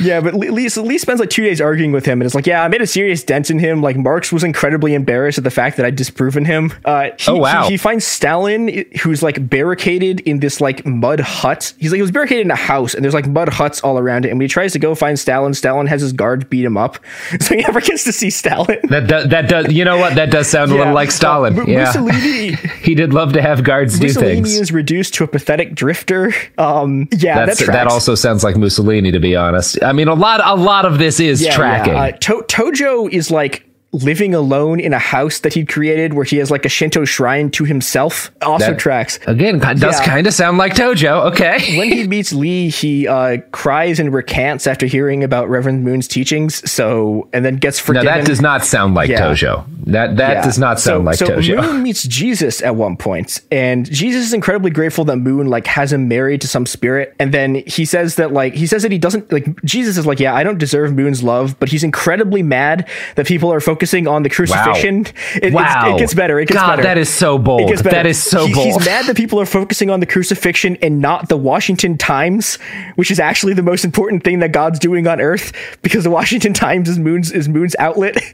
Yeah, but Lee, Lee, so Lee spends like two days arguing with him, and it's like, yeah, I made a serious dent in him. Like Marx was incredibly embarrassed at the fact that I'd disproven him. Uh, he, Oh, wow. He, he finds Stalin, who's like barricaded in this like mud hut. He's like he was barricaded in a house, and there's like mud huts all around it. And when he tries to go find Stalin, Stalin has his guards beat him up, [LAUGHS] so he never gets to see Stalin. That does, that does you know what that does sound a little like Stalin. Uh, Mu- yeah, Mussolini [LAUGHS] he did love to have guards do things. Mussolini is reduced to a pathetic drifter. Um, yeah, That's, that that also sounds like Mussolini, to be honest. I mean, a lot a lot of this is Yeah, tracking. Yeah. Uh, to- Tojo is like living alone in a house that he created where he has like a Shinto shrine to himself. Also That- tracks. Again, does Yeah. kind of sound like Tojo. Okay. [LAUGHS] when he meets Lee, he uh, cries and recants after hearing about Reverend Moon's teachings. So, and then gets now that does not sound like Yeah. Tojo. That that Yeah. does not sound so, like so Tojo. Moon [LAUGHS] meets Jesus at one point, and Jesus is incredibly grateful that Moon like has him married to some spirit. And then he says that like he says that he doesn't like Jesus is like, yeah, I don't deserve Moon's love, but he's incredibly mad that people are focusing on the crucifixion. It, it's- Wow. it gets better. It gets God, better. that is so bold. It. That is so He- bold. He's mad that people are focusing on the crucifixion and not the Washington Times, which is actually the most important thing that God's doing on Earth, because the Washington Times is Moon's is Moon's outlet. [LAUGHS]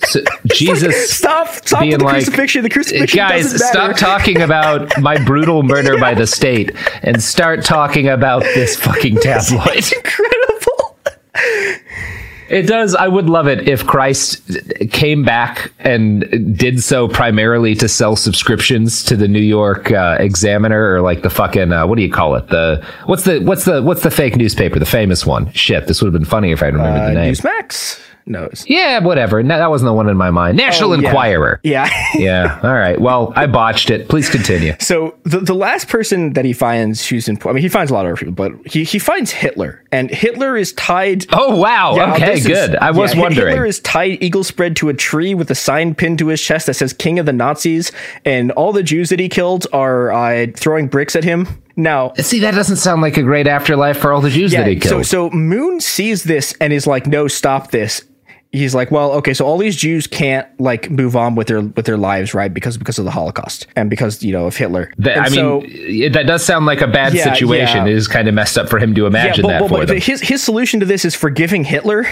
So, Jesus, stop, stop being the like, crucifixion. The crucifixion guys, stop [LAUGHS] talking about my brutal murder by the state and start talking about this fucking tabloid. It's incredible. [LAUGHS] It does. I would love it if Christ came back and did so primarily to sell subscriptions to the New York uh, Examiner or like the fucking uh, what do you call it? The what's the what's the what's the fake newspaper? The famous one. Shit, this would have been funny if I remembered Uh, the name. Newsmax knows. Yeah, whatever. No, that wasn't the one in my mind. National Oh, yeah. Enquirer. Yeah. [LAUGHS] yeah. All right. Well, I botched it. Please continue. So the, the last person that he finds who's in, I mean, he finds a lot of other people, but he, he finds Hitler, and Hitler is tied. Oh wow. Yeah, okay, this is- good. I was yeah, wondering. Hitler is tied eagle spread to a tree with a sign pinned to his chest that says "King of the Nazis," and all the Jews that he killed are uh, throwing bricks at him. Now, See, that doesn't sound like a great afterlife for all the Jews that he killed. so so Moon sees this and is like, "No, stop this." He's like, "Well, okay, so all these Jews can't like move on with their with their lives, right? Because because of the Holocaust and because you know of Hitler." That- I mean, so- it, that does sound like a bad Yeah, situation. yeah. It is kind of messed up for him to imagine but, that but- for but them. his his solution to this is forgiving Hitler,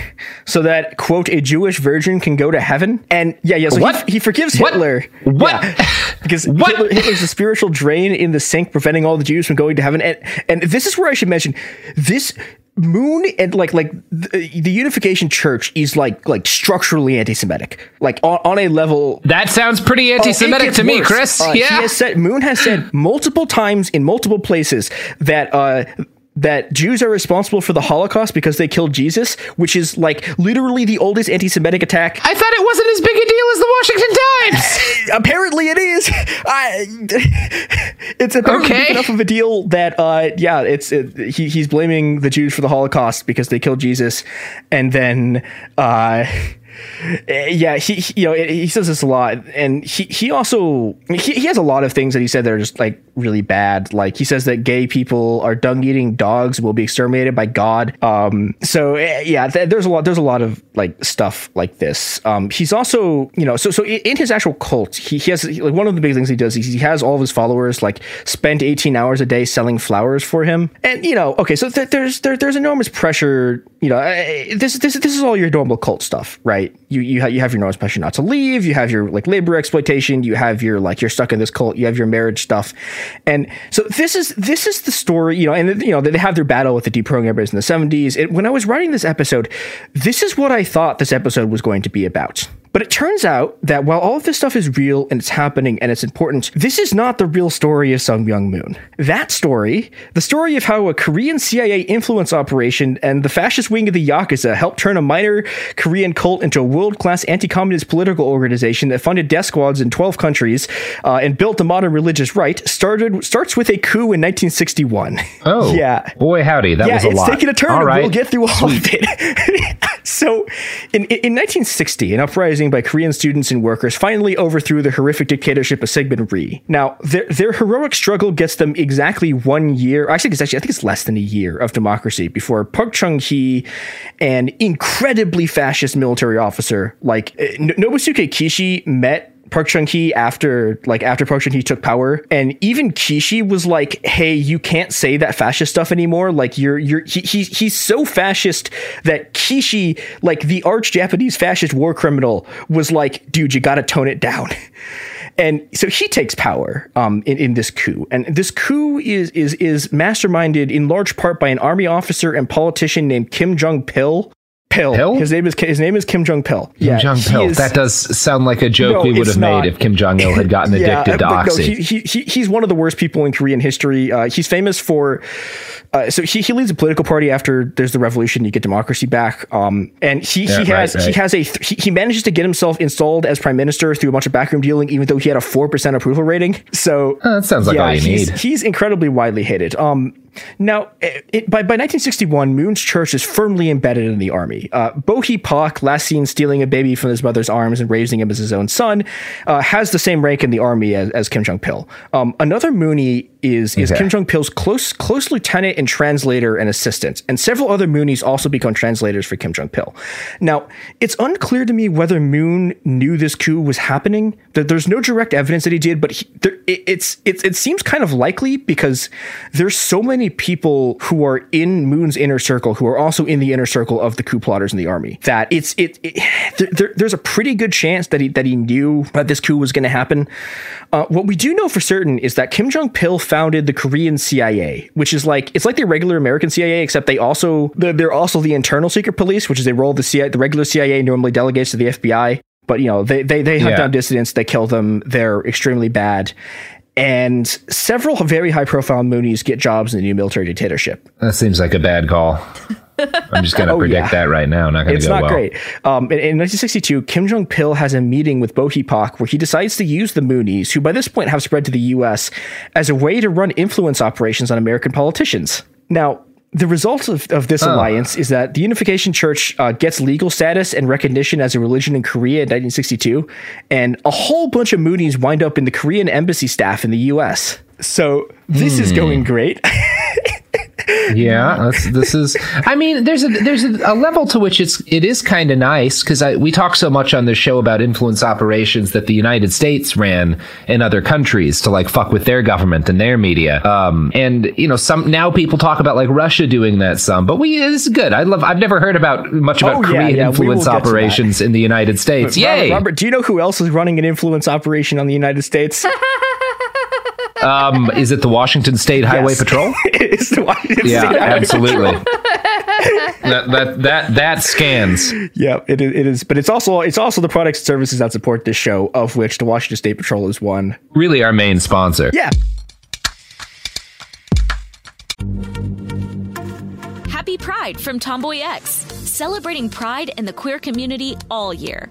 so that quote a Jewish virgin can go to heaven. And yeah, yeah. So What? He, he forgives What? Hitler. What? Yeah, [LAUGHS] because [LAUGHS] What? Hitler, Hitler's a spiritual drain in the sink, preventing all the Jews from going to heaven. And and this is where I should mention this. Moon and like like the, the Unification Church is like like structurally anti-Semitic, like on, on a level that sounds pretty Oh, anti-Semitic gets to me. Chris. Uh, yeah. Has said Moon has said multiple times in multiple places that uh that Jews are responsible for the Holocaust because they killed Jesus, which is like literally the oldest anti-Semitic attack. I thought it wasn't as big a deal as the Washington Times. [LAUGHS] apparently, it is. I, it's apparently Okay. big enough of a deal that, uh, yeah, it's it, he, he's blaming the Jews for the Holocaust because they killed Jesus, and then. Uh, [LAUGHS] yeah, he, he- you know he says this a lot, and he he also he, he has a lot of things that he said that are just like really bad. Like he says that gay people are dung eating dogs will be exterminated by God. Um, so eh, yeah, th- there's a lot there's a lot of like stuff like this. Um, he's also you know so so in his actual cult, he, he has like one of the big things he does is he has all of his followers like spend 18 hours a day selling flowers for him, and you know okay, so th- there's there, there's enormous pressure. You know, eh, this this this is all your normal cult stuff, right? You you ha- you have your enormous pressure not to leave. You have your like labor exploitation. You have your like you're stuck in this cult. You have your marriage stuff, and so this is this is the story. You know, and you know they have their battle with the deprogrammers in the seventies. When I was writing this episode, this is what I thought this episode was going to be about. But it turns out that while all of this stuff is real and it's happening and it's important, this is not the real story of Sun Myung Moon. That story, the story of how a Korean CIA influence operation and the fascist wing of the Yakuza helped turn a minor Korean cult into a world class anti communist political organization that funded death squads in 12 countries uh, and built the modern religious right, started starts with a coup in 1961. Oh, yeah. Boy, howdy, that yeah, was a it's lot. taking a turn. All right. We'll get through all of it. [LAUGHS] so, in, in 1960, an uprising by Korean students and workers finally overthrew the horrific dictatorship of Syngman Rhee. Now, their their heroic struggle gets them exactly one year. Actually, it's actually I think it's less than a year of democracy before Park Chung Hee, an incredibly fascist military officer like eh, N- Nobusuke Kishi, met Park Chung Hee after like after Park Chung Hee took power, and even Kishi was like, "Hey, you can't say that fascist stuff anymore. Like you're you're he, he he's so fascist that Kishi, like the arch Japanese fascist war criminal, was like, dude, you got to tone it down." [LAUGHS] And so he takes power um, in, in this coup, and this coup is is is masterminded in large part by an army officer and politician named Kim Jong Pil. Pil. Pil? His name is his name is Kim Jong Pil. Kim Jong he Pil. That does sound like a joke No, we would have made if Kim Jong Il had gotten [LAUGHS] Yeah, addicted to but no, oxy. he, he, he, he's one of the worst people in Korean history. Uh, he's famous for. Uh, so he, he leads a political party after there's the revolution. You get democracy back, um, and he, Yeah, he right, has he has a th- he, he manages to get himself installed as prime minister through a bunch of backroom dealing, even though he had a four percent approval rating. So Uh, that sounds like all you he's, need. He's incredibly widely hated. Um, now, it, it- by, by 1961, Moon's church is firmly embedded in the army. Uh, Bo Hee Pak, last seen stealing a baby from his mother's arms and raising him as his own son, uh, has the same rank in the army as, as Kim Jong Pil. Um, another Moonie is, is Okay. Kim Jong Pil's close close lieutenant and translator and assistant, and several other Moonies also become translators for Kim Jong Pil. Now, it's unclear to me whether Moon knew this coup was happening. There- There's no direct evidence that he did, but he, there, it, it's it, it seems kind of likely because there's so many people who are in Moon's inner circle who are also in the inner circle of the coup plotters in the army. That it's it, it [SIGHS] there, there- there's a pretty good chance that he that he knew that this coup was going to happen. Uh, what we do know for certain is that Kim Jong Pil founded the Korean CIA, which is like it's like the regular American CIA, except they also they're, they're also the internal secret police, which is a role the CIA the regular CIA normally delegates to the FBI. But you know they they they hunt Yeah. down dissidents, they kill them, they're extremely bad. And several very high profile Moonies get jobs in the new military dictatorship. That seems like a bad call. I'm just gonna [LAUGHS] Oh, predict yeah. that right now. Not gonna It's not great. Um, in, in 1962, Kim Jong Pil has a meeting with Bo Hee Pak where he decides to use the Moonies, who by this point have spread to the U.S., as a way to run influence operations on American politicians. Now, the result of, of this Oh. alliance is that the Unification Church uh, gets legal status and recognition as a religion in Korea in 1962, and a whole bunch of Moonies wind up in the Korean embassy staff in the U.S. So this is Hmm. going great. [LAUGHS] Yeah, that's, this is. I mean, there's a there's a, a level to which it's it is kind of nice because we talk so much on this show about influence operations that the United States ran in other countries to like fuck with their government and their media. Um, and you know, some now people talk about like Russia doing that some, but we this is good. I love. I've never heard about much about Oh, Korean yeah, we will influence get to that. operations in the United States. Robert, Yay! Robert, do you know who else is running an influence operation on the United States? [LAUGHS] Um, is it the Washington State Highway Yes. Patrol? [LAUGHS] it's the Washington Yeah, State Highway absolutely. [LAUGHS] that that that that scans. Yeah, it is, it is, but it's also it's also the products and services that support this show, of which the Washington State Patrol is one. Really, our main sponsor. Yeah. Happy Pride from TomboyX, celebrating pride and the queer community all year.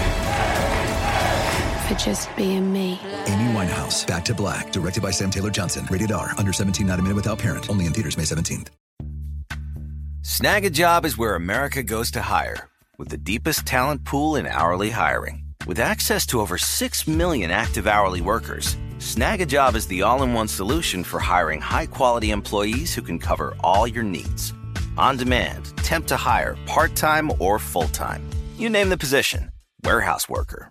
for just being me. Amy Winehouse, Back to Black, directed by Sam Taylor Johnson. Rated R, under 17, not a minute without parent. Only in theaters May 17th. Snagajob is where America goes to hire, with the deepest talent pool in hourly hiring. With access to over 6 million active hourly workers, Snagajob is the all in one solution for hiring high quality employees who can cover all your needs. On demand, temp to hire, part time or full time. You name the position warehouse worker,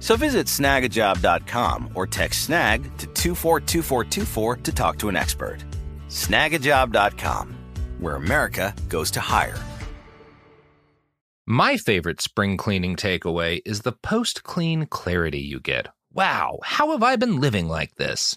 So visit snagajob.com or text snag to 242424 to talk to an expert. Snagajob.com, where America goes to hire. My favorite spring cleaning takeaway is the post clean clarity you get. Wow, how have I been living like this?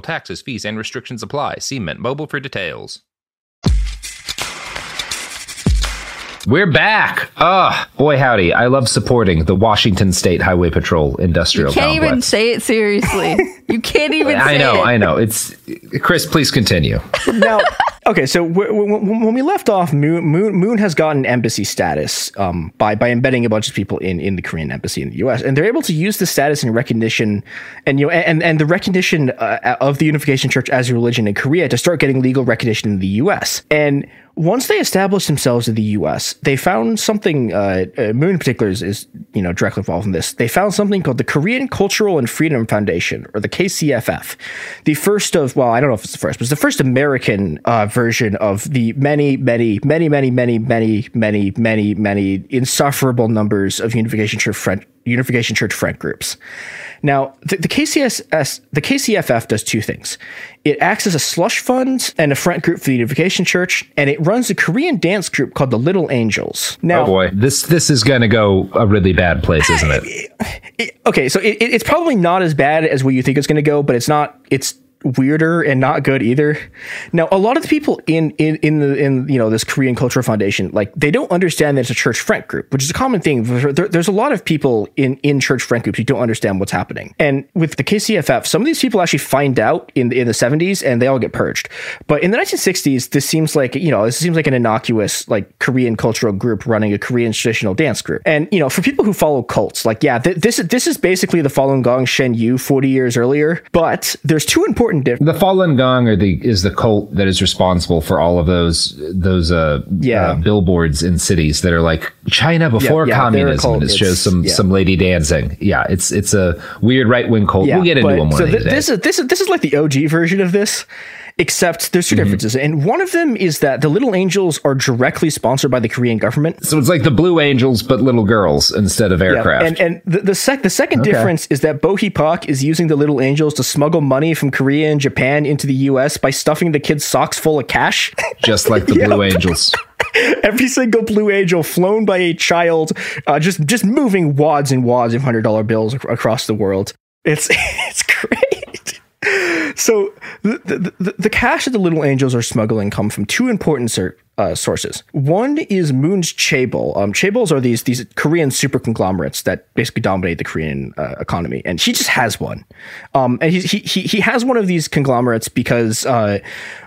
taxes, fees, and restrictions apply. See Mint Mobile for details. We're back. Oh, boy, howdy. I love supporting the Washington State Highway Patrol Industrial You can't Complex. even say it seriously. you can't [LAUGHS] even say I know, it. I know. It's Chris, please continue. now, okay, so when we left off, Moon, Moon, Moon has gotten embassy status um, by by embedding a bunch of people in, in the Korean embassy in the U.S. and they're able to use the status and recognition, and you know, and and the recognition uh, of the Unification Church as a religion in Korea to start getting legal recognition in the U.S. and once they established themselves in the U.S., they found something. Uh, uh, Moon in particular is, is, you know directly involved in this. They found something called the Korean Cultural and Freedom Foundation, or the KCFF, the first of well, I don't know if it's the first, but it's the first American uh, version of the many, many, many, many, many, many, many, many, many insufferable numbers of Unification Church friend Unification Church friend groups. Now, the, the KCSS, the KCFF does two things. It acts as a slush fund and a front group for the Unification Church, and it runs a Korean dance group called the Little Angels. Now, oh boy, this this is going to go a really bad place, isn't it? [LAUGHS] it okay, so it, it's probably not as bad as what you think it's going to go, but it's not. It's weirder and not good either. Now, a lot of the people in in in the in you know this Korean Cultural Foundation, like they don't understand that it's a church friend group, which is a common thing. There, there's a lot of people in in church friend groups who don't understand what's happening. And with the KCFF, some of these people actually find out in in the 70s and they all get purged. But in the 1960s, this seems like you know this seems like an innocuous like Korean cultural group running a Korean traditional dance group. And you know, for people who follow cults, like yeah, th- this is this is basically the Falun Gong Shen Yun 40 years earlier. But there's two important important difference. The Falun Gong are the is the cult that is responsible for all of those those uh, Yeah. uh, billboards in cities that are like China before Yeah, yeah, communism, and it shows some yeah. some lady dancing. Yeah, it's it's a weird right wing cult. we'll get into but- them one so th- this is this is this is like the OG version of this, except there's 2 Mm-hmm. differences, and one of them is that the Little Angels are directly sponsored by the Korean government. So it's like the Blue Angels, but little girls instead of aircraft. Yeah, and and the the, sec- the second Okay. difference is that Bo Hee Pak is using the Little Angels to smuggle money from Korea and Japan into the U.S. by stuffing the kids' socks full of cash. [LAUGHS] just like the [LAUGHS] Yep. Blue Angels. [LAUGHS] Every single Blue Angel flown by a child, uh, just just moving wads and wads of hundred dollar bills ac- across the world. It's it's great. So the, the, the, the cash that the Little Angels are smuggling come from two important ser- uh, sources. One is Moon's Chaebol. Um, Chaebols are these these Korean super conglomerates that basically dominate the Korean uh, economy, and he just has one. Um, and he, he he has one of these conglomerates because uh,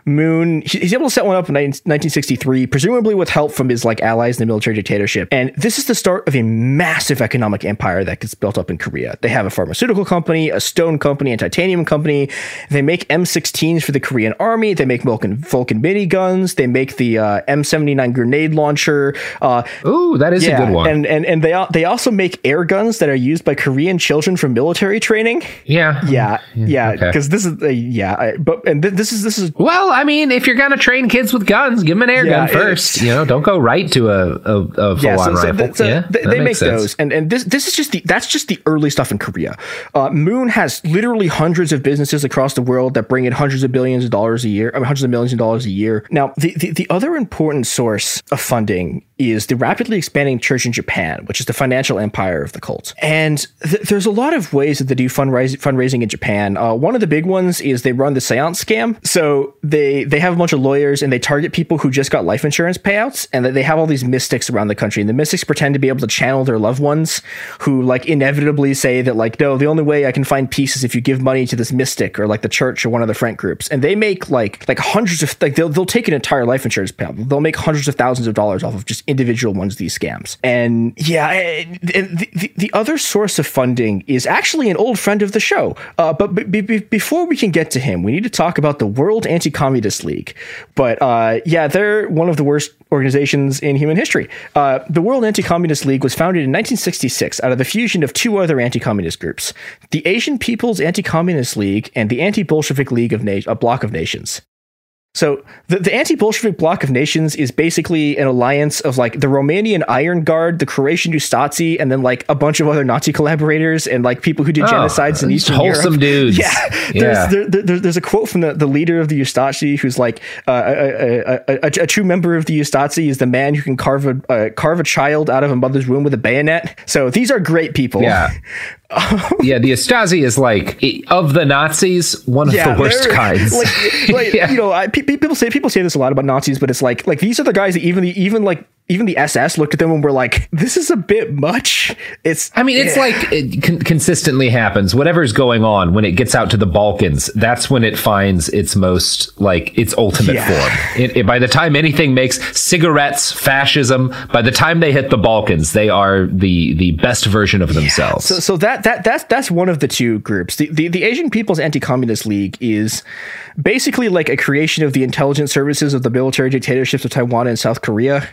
Moon he- he's able to set one up in 19- 1963, presumably with help from his like allies in the military dictatorship. And this is the start of a massive economic empire that gets built up in Korea. They have a pharmaceutical company, a stone company, a titanium company. They make M16s for the Korean army. They make Vulcan Vulcan miniguns. They make the uh, M79 grenade launcher. Uh, Ooh, that is a good one. And and and they they also make air guns that are used by Korean children for military training. yeah, Yeah, yeah, okay. because this is uh, yeah, I, but and th- this is this is Well, I mean, if you're gonna train kids with guns, give them an air Yeah, gun first. You know, don't go right to a a, a full yeah, on so, rifle. so yeah, they, they make sense. those, and and this this is just the that's just the early stuff in Korea. Uh, Moon has literally hundreds of businesses across the world that bring in hundreds of billions of dollars a year, I mean, hundreds of millions of dollars a year. Now, the, the the other important source of funding is the rapidly expanding church in Japan, which is the financial empire of the cult. And th- there's a lot of ways that they do fundraising fundraising in Japan. Uh, one of the big ones is they run the seance scam. So they they have a bunch of lawyers and they target people who just got life insurance payouts, and they have all these mystics around the country. And the mystics pretend to be able to channel their loved ones, who like inevitably say that like no, the only way I can find peace is if you give money to this mystic or like the church or one of the friend groups. And they make like like hundreds of like they'll they'll take an entire life insurance payout. They'll make hundreds of thousands of dollars off of just individual ones these scams. And yeah, and the, the, the other source of funding is actually an old friend of the show. Uh, but b- b- before we can get to him, we need to talk about the World Anti-Communist League. But uh, yeah, they're one of the worst organizations in human history. Uh, the World Anti-Communist League was founded in 1966 out of the fusion of two other anti-communist groups: the Asian People's Anti-Communist League and the Anti-Bolshevik League of Na- a Bloc of Nations. So the, the anti-Bolshevik bloc of nations is basically an alliance of like the Romanian Iron Guard, the Croatian Ustasi, and then like a bunch of other Nazi collaborators and like people who did Oh, genocides in Eastern wholesome Europe. [LAUGHS] dudes. Yeah, Yeah. There's, there, there- there- there's a quote from the, the leader of the Ustasi who's like uh, a, a, a, a, a true member of the Ustasi is the man who can carve a uh, carve a child out of a mother's womb with a bayonet. So these are great people. Yeah. [LAUGHS] [LAUGHS] yeah, the Stasi is like of the Nazis, one of the worst kinds. Like, [LAUGHS] like Yeah. you know, I, pe- pe- people say people say this a lot about Nazis, but it's like like these are the guys that even the even like even the SS looked at them and were like, "This is a bit much." It's I mean, it's yeah. like it con- consistently happens. Whatever's going on when it gets out to the Balkans, that's when it finds its most like its ultimate Yeah. form. It, it- by the time anything makes cigarettes, fascism, by the time they hit the Balkans, they are the the best version of themselves. So, so that that that's that's one of the two groups. The, the the Asian People's Anti-Communist League is basically like a creation of the intelligence services of the military dictatorships of Taiwan and South Korea.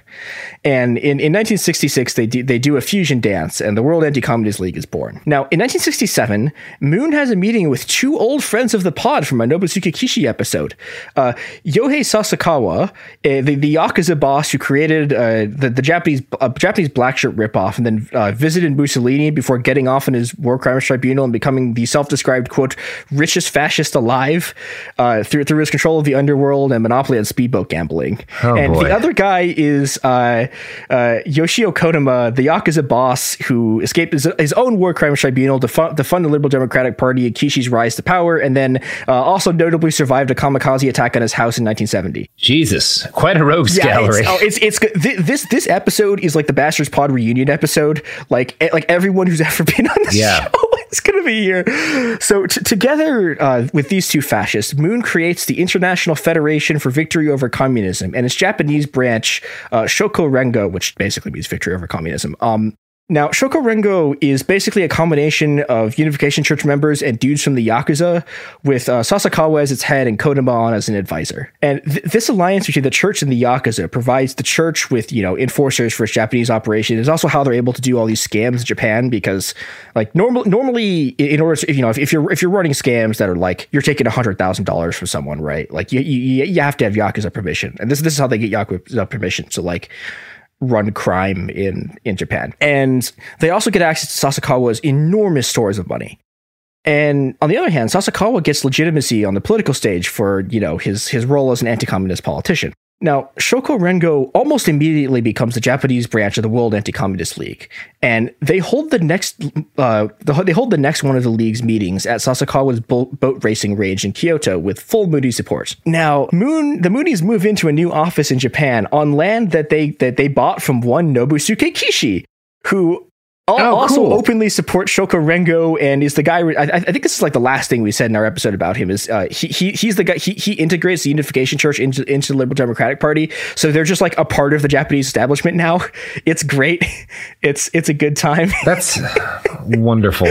And in, in 1966, they do, they do a fusion dance, and the World Anti-Communist League is born. Now, in 1967, Moon has a meeting with two old friends of the pod from a Nobusuke Kishi episode. Uh, Yohei Sasakawa, uh, the, the Yakuza boss who created uh, the, the Japanese uh, Japanese black shirt ripoff and then uh, visited Mussolini before getting off in his war crimes tribunal and becoming the self-described, quote, richest fascist alive uh, through, through his control of the underworld and monopoly on speedboat gambling. Oh, and boy. the other guy is uh, uh, Yoshio Kodama, the Yakuza boss who escaped his, his own war crimes tribunal to, fund to fund the Liberal Democratic Party and Kishi's rise to power, and then uh, also notably survived a kamikaze attack on his house in 1970. Jesus, quite a rogues Yeah, gallery. It's, oh, it's it's good. This this episode is like the Bastards Pod reunion episode. Like like everyone who's [LAUGHS] ever been on this Yeah. [LAUGHS] show is gonna be here. So t- together uh, with these two fascists, Moon creates the International Federation for Victory Over Communism and its Japanese branch, uh, Shokyo Rengo, which basically means Victory Over Communism. Um, Now, Shokyo Rengo is basically a combination of Unification Church members and dudes from the Yakuza, with uh, Sasakawa as its head and Kodama on as an advisor. And th- this alliance between the church and the Yakuza provides the church with, you know, enforcers for its Japanese operation. It's also how they're able to do all these scams in Japan because, like, normal, normally, in order to, you know, if, if you're if you're running scams that are like you're taking hundred thousand dollars from someone, right? Like, you, you you have to have Yakuza permission, and this this is how they get Yakuza permission. So, like run crime in in Japan. And they also get access to Sasakawa's enormous stores of money. And on the other hand, Sasakawa gets legitimacy on the political stage for, you know, his his role as an anti-communist politician. Now, Shokyo Rengo almost immediately becomes the Japanese branch of the World Anti-Communist League, and they hold the next uh, the, they hold the next one of the league's meetings at Sasakawa's boat, racing range in Kyoto with full Moonie support. Now, Moon the Moonies move into a new office in Japan on land that they that they bought from one Nobusuke Kishi, who Oh, also cool. openly supports Shokyo Rengo and is the guy. I, I think this is like the last thing we said in our episode about him is uh, he, he he's the guy. He, he integrates the Unification Church into into the Liberal Democratic Party, so they're just like a part of the Japanese establishment now. [LAUGHS] It's great. [LAUGHS] It's it's a good time. That's [LAUGHS] wonderful.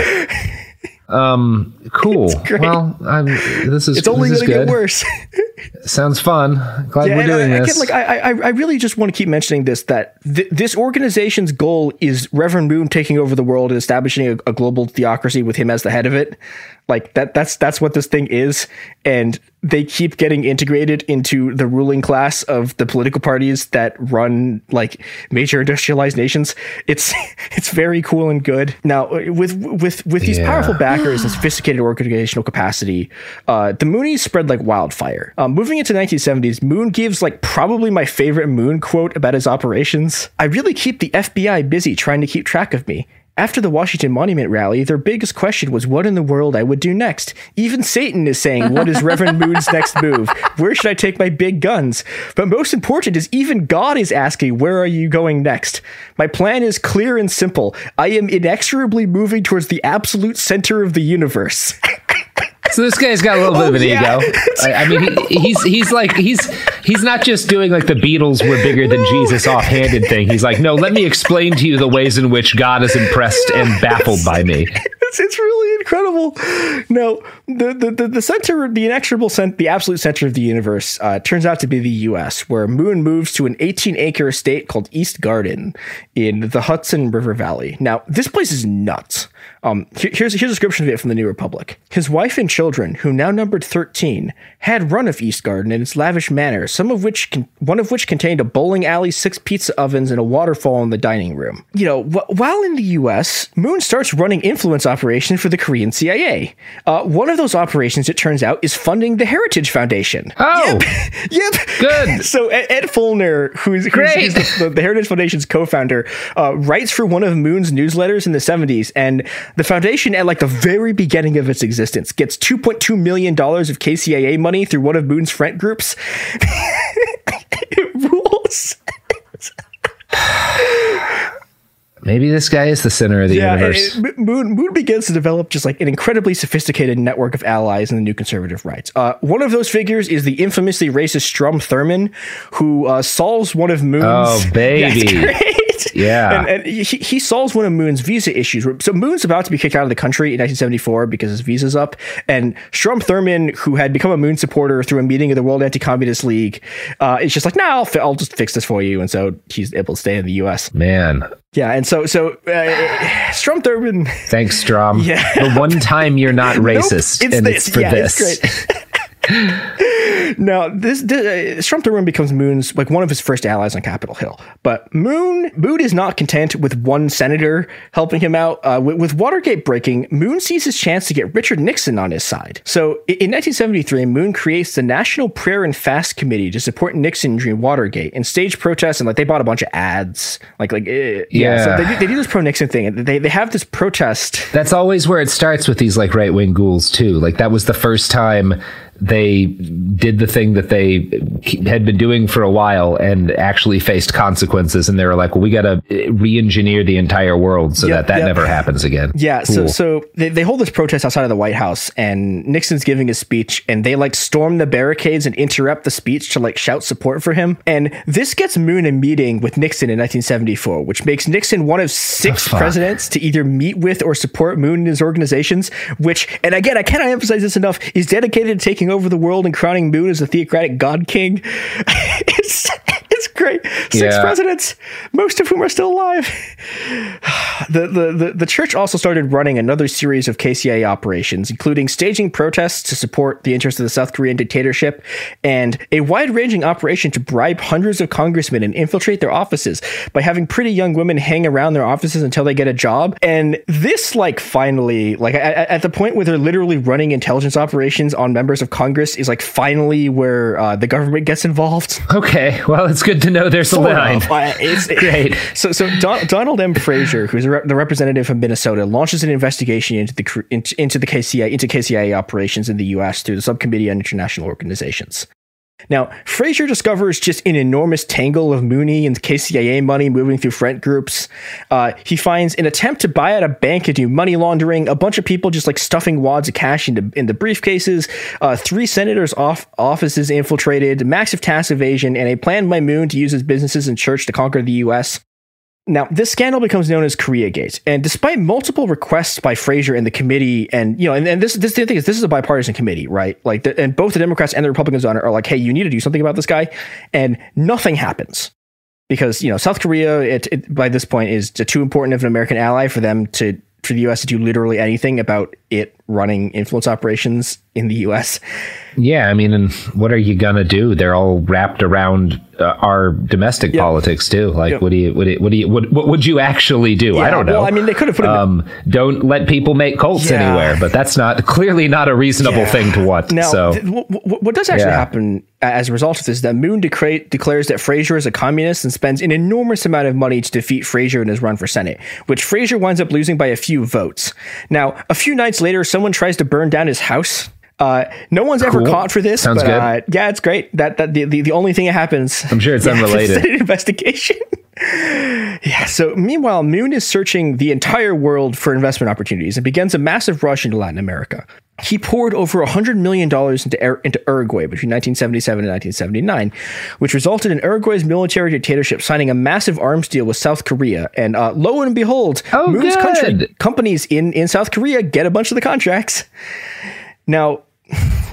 Um, cool. Well, I'm, this is It's only going to get worse. [LAUGHS] Sounds fun. Glad we're doing I, this. Again, like I, I, I really just want to keep mentioning this that th- this organization's goal is Reverend Moon taking over the world and establishing a, a global theocracy with him as the head of it. Like that, that's that's what this thing is, and they keep getting integrated into the ruling class of the political parties that run like major industrialized nations. It's [LAUGHS] it's very cool and good. Now, with with with these Yeah. powerful backers and [GASPS] sophisticated organizational capacity, uh, the Moonies spread like wildfire. Um, moving into 1970s, Moon gives like probably my favorite Moon quote about his operations. I really keep the FBI busy trying to keep track of me. After the Washington Monument rally, their biggest question was what in the world I would do next. Even Satan is saying, What is Reverend [LAUGHS] Moon's next move? Where should I take my big guns? But most important is even God is asking, Where are you going next? My plan is clear and simple. I am inexorably moving towards the absolute center of the universe. [LAUGHS] So this guy's got a little bit of an Oh, yeah. ego. I, I mean, he, he's he's like he's he's not just doing like the Beatles were bigger than Jesus offhanded thing. He's like, no, let me explain to you the ways in which God is impressed and baffled by me. it's, it's really incredible. No, the, the, the, the center, the inexorable cent, the absolute center of the universe uh, turns out to be the U.S., where Moon moves to an 18 acre estate called East Garden in the Hudson River Valley. Now, this place is nuts. Um, here's, here's a description of it from the New Republic. His wife and children, who now numbered 13, had run of East Garden in its lavish manner, some of which, con- one of which contained a bowling alley, six pizza ovens, and a waterfall in the dining room. You know, wh- while in the U.S., Moon starts running influence operations for the Korean CIA. Uh, one of those operations, it turns out, is funding the Heritage Foundation. Oh, Yep. [LAUGHS] Good. [LAUGHS] So Ed, Ed Feulner, who's, who's, Great. who's the, the Heritage Foundation's co-founder, uh, writes for one of Moon's newsletters in the 70s, and the foundation, at like the very beginning of its existence, gets 2.2 million dollars of KCIA money through one of Moon's friend groups. [LAUGHS] it rules. maybe this guy is the center of the Yeah, universe. it- Moon Moon begins to develop just like an incredibly sophisticated network of allies in the new conservative rights. Uh, one of those figures is the infamously racist Strom Thurmond, who uh, solves one of Moon's. Oh, [LAUGHS] Yeah, [LAUGHS] it's great. Yeah. and, and he, he solves one of Moon's visa issues. So Moon's about to be kicked out of the country in 1974 because his visa's up, and Strom Thurmond, who had become a Moon supporter through a meeting of the World Anti-Communist League, uh, is just like, "No, I'll, fi- I'll just fix this for you," and so he's able to stay in the U.S. Man, Yeah, and so so uh, Strom Thurmond. thanks, Strom. [LAUGHS] Yeah. The one time you're not racist, Nope, and it's for yeah, this. It's great. [LAUGHS] [LAUGHS] now, this, this uh, Strom Thurmond becomes Moon's like one of his first allies on Capitol Hill. But Moon Moon is not content with one senator helping him out. Uh, with, with Watergate breaking, Moon sees his chance to get Richard Nixon on his side. So, in 1973, Moon creates the National Prayer and Fast Committee to support Nixon during Watergate and stage protests. And like they bought a bunch of ads, like like uh, yeah. So they, do- they do this pro Nixon thing. and They they have this protest. That's always where it starts with these like right wing ghouls too. Like that was the first time they did the thing that they had been doing for a while and actually faced consequences. And they were like, well, we got to re-engineer the entire world so Yep, that that yep. never happens again. Yeah, so Cool. so they, they hold this protest outside of the White House, and Nixon's giving a speech, and they like storm the barricades and interrupt the speech to like shout support for him. And this gets Moon a meeting with Nixon in 1974, which makes Nixon one of six [LAUGHS] Oh, presidents to either meet with or support Moon and his organizations. Which, and again, I cannot emphasize this enough, is dedicated to taking over the world and crowning Moon as a theocratic god king. [LAUGHS] it's it's great. Six Yeah. presidents, most of whom are still alive. The, the, the, church also started running another series of KCIA operations, including staging protests to support the interests of the South Korean dictatorship and a wide ranging operation to bribe hundreds of congressmen and infiltrate their offices by having pretty young women hang around their offices until they get a job. And this, like, finally, like, at, at the point where they're literally running intelligence operations on members of Congress, is like finally where uh, the government gets involved. [LAUGHS] Okay, well, it's good to know there's a line. of. It's [LAUGHS] Great. So, so Don, Donald M. Fraser, who's a rep- the representative from Minnesota, launches an investigation into the into, into the KCIA into KCIA operations in the U.S. through the Subcommittee on International Organizations. Now, Fraser discovers just an enormous tangle of Moonie and KCIA money moving through friend groups. Uh, he finds an attempt to buy out a bank to do money laundering, a bunch of people just like stuffing wads of cash into, into briefcases, uh, three senators' off- offices infiltrated, massive tax evasion, and a plan by Moon to use his businesses and church to conquer the U.S. Now, this scandal becomes known as Koreagate, and despite multiple requests by Fraser and the committee, and you know, and, and this this the thing is, this is a bipartisan committee, right? Like, the, and both the Democrats and the Republicans on it are like, hey, you need to do something about this guy, and nothing happens because you know South Korea, it, it by this point is too important of an American ally for them to for the U.S. to do literally anything about it running influence operations in the U.S. Yeah, I mean, and what are you gonna do? They're all wrapped around uh, our domestic politics too. Like, Yep. what do you, what do you, what do you, what, what would you actually do? I don't know. well, I mean, they could have put Um, don't let people make cults Yeah. anywhere, but that's not clearly not a reasonable Yeah. thing to want. Now, so th- wh- wh- what does actually Yeah. happen as a result of this is that Moon decra- declares that Fraser is a communist and spends an enormous amount of money to defeat Fraser in his run for Senate, which Fraser winds up losing by a few votes. Now, a few nights later, someone tries to burn down his house. Uh, no one's ever Cool. caught for this. Sounds but, good. Uh, yeah, it's great. That that the, the, the only thing that happens. I'm sure it's [LAUGHS] Yeah, unrelated. an investigation. [LAUGHS] Yeah. So meanwhile, Moon is searching the entire world for investment opportunities and begins a massive rush into Latin America. He poured over $100 million into, into Uruguay between 1977 and 1979, which resulted in Uruguay's military dictatorship signing a massive arms deal with South Korea. And uh, lo and behold, Oh, Moon's country companies in, in South Korea get a bunch of the contracts. Now,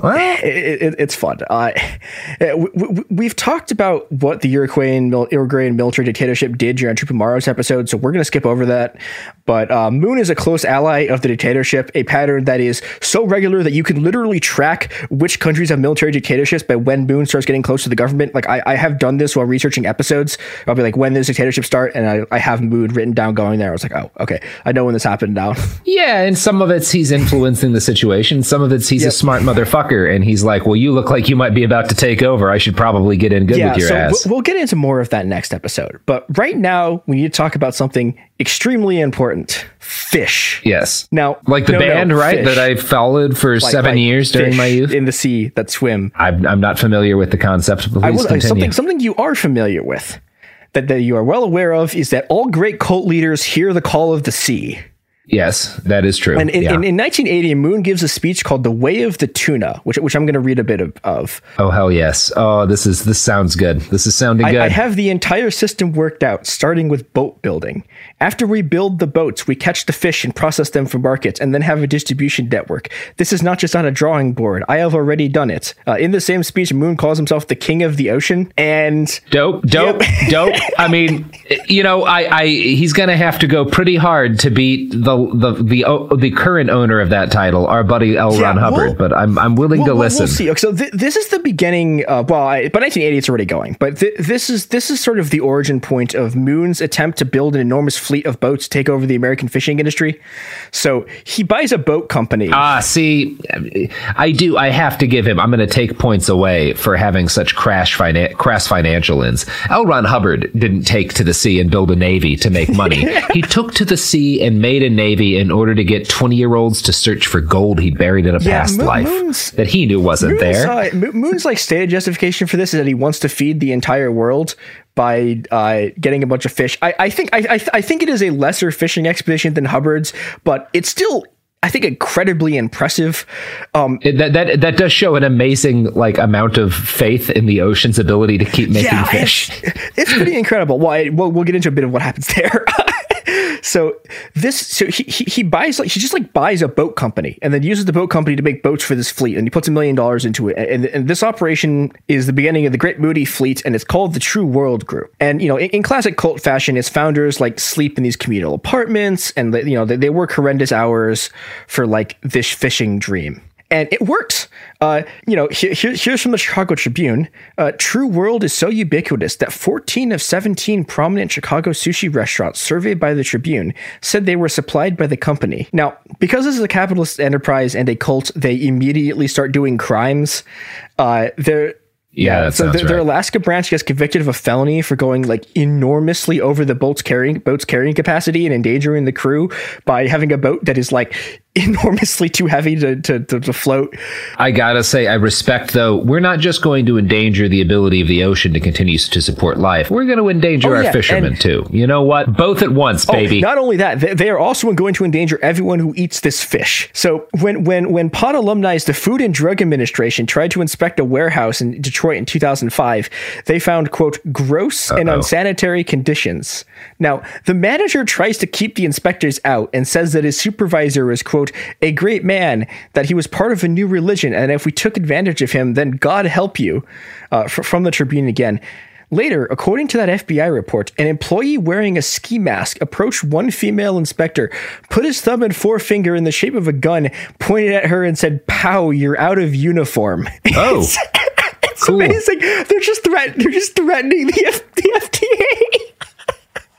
it, it, it's fun. Uh, [LAUGHS] we, we, we've talked about what the Uruguayan, Uruguayan military dictatorship did during Tupamaros episode, so we're going to skip over that. But uh, Moon is a close ally of the dictatorship, a pattern that is so regular that you can literally track which countries have military dictatorships by when Moon starts getting close to the government. Like I, I have done this while researching episodes. I'll be like, when does dictatorship start? And I, I have Moon written down going there. I was like, oh, okay, I know when this happened now. [LAUGHS] yeah, and some of it's he's influencing the situation. Some of it's he's a smart motherfucker, and he's like, well, you look like you might be about to take over. I should probably get in good with your so ass. We'll, get into more of that next episode. But right now, we need to talk about something extremely important: fish. yes. Now, Like the no, no, band, right? fish. That I followed for Like- seven like years during my youth. in the sea that swim. I'm, I'm not familiar with the concept. But I will, uh, continue. something something you are familiar with. That, that you are well aware of is that all great cult leaders hear the call of the sea. Yes, that is true. And in, Yeah. in, in 1980, Moon gives a speech called "The Way of the Tuna," which which I'm going to read a bit of. of. oh hell yes. Oh, this is this sounds good. This is sounding good. I, I have the entire system worked out, starting with boat building. After we build the boats, we catch the fish and process them for markets, and then have a distribution network. This is not just on a drawing board. I have already done it. Uh, in the same speech, Moon calls himself the king of the ocean, and dope, dope, dope. I mean, [LAUGHS] you know, I, I he's gonna have to go pretty hard to beat the the the o- the current owner of that title, our buddy L. Yeah, Ron Hubbard. we'll- but I'm I'm willing We'll, to listen. We'll see. So th- this is the beginning. Uh, well, I, by 1980, it's already going. But th- this is this is sort of the origin point of Moon's attempt to build an enormous fleet of boats to take over the American fishing industry. So he buys a boat company. Ah, see, I do. I have to give him. I'm going to take points away for having such crash finan- crass financial ends. L. Ron Hubbard didn't take to the sea and build a navy to make money. [LAUGHS] he took to the sea and made a Navy in order to get 20 year olds to search for gold he buried in a Yeah, past life Moon's- that he knew wasn't Moon's, there. uh, Moon's like stated justification for this is that he wants to feed the entire world by uh, getting a bunch of fish. I, I think I, I, I think it is a lesser fishing expedition than Hubbard's, but it's still I think incredibly impressive. Um, It- that, that that does show an amazing like amount of faith in the ocean's ability to keep making Yeah, fish. [LAUGHS] it's pretty incredible. Well, I, well, we'll get into a bit of what happens there. [LAUGHS] so this, so he, he he buys like he just like buys a boat company and then uses the boat company to make boats for this fleet, and he puts a million dollars into it. And, and this operation is the beginning of the Great Moonie Fleet, and it's called the True World Group. And you know, in, in classic cult fashion, its founders like sleep in these communal apartments, and they, you know they, they work horrendous hours for like this fishing dream and it works. Uh, you know, here, here- here's from the Chicago Tribune. Uh, True World is so ubiquitous that 14 of 17 prominent Chicago sushi restaurants surveyed by the Tribune said they were supplied by the company. Now, because this is a capitalist enterprise and a cult, they immediately start doing crimes. Uh, they're Yeah, so their, their. Alaska branch gets convicted of a felony for going like enormously over the boat's carrying boat's carrying capacity and endangering the crew by having a boat that is like [LAUGHS] enormously too heavy to, to, to, to float. I gotta say, I respect though. We're not just going to endanger the ability of the ocean to continue to support life. We're going to endanger Oh, our yeah, fishermen and- too. You know what? Both at once, oh, baby. Oh, not only that, they, they are also going to endanger everyone who eats this fish. So when when when Pod alumni, the Food and Drug Administration tried to inspect a warehouse in Detroit in 2005, they found quote gross and Uh-oh. unsanitary conditions. Now the manager tries to keep the inspectors out and says that his supervisor is quote a great man, that he was part of a new religion, and if we took advantage of him, then God help you. Uh, fr- from the Tribune again. Later, according to that FBI report, an employee wearing a ski mask approached one female inspector, put his thumb and forefinger in the shape of a gun, pointed at her, and said, Pow, you're out of uniform. [LAUGHS] Oh. [LAUGHS] it's, it's amazing. They're just threat they're just threatening the, F- the FDA.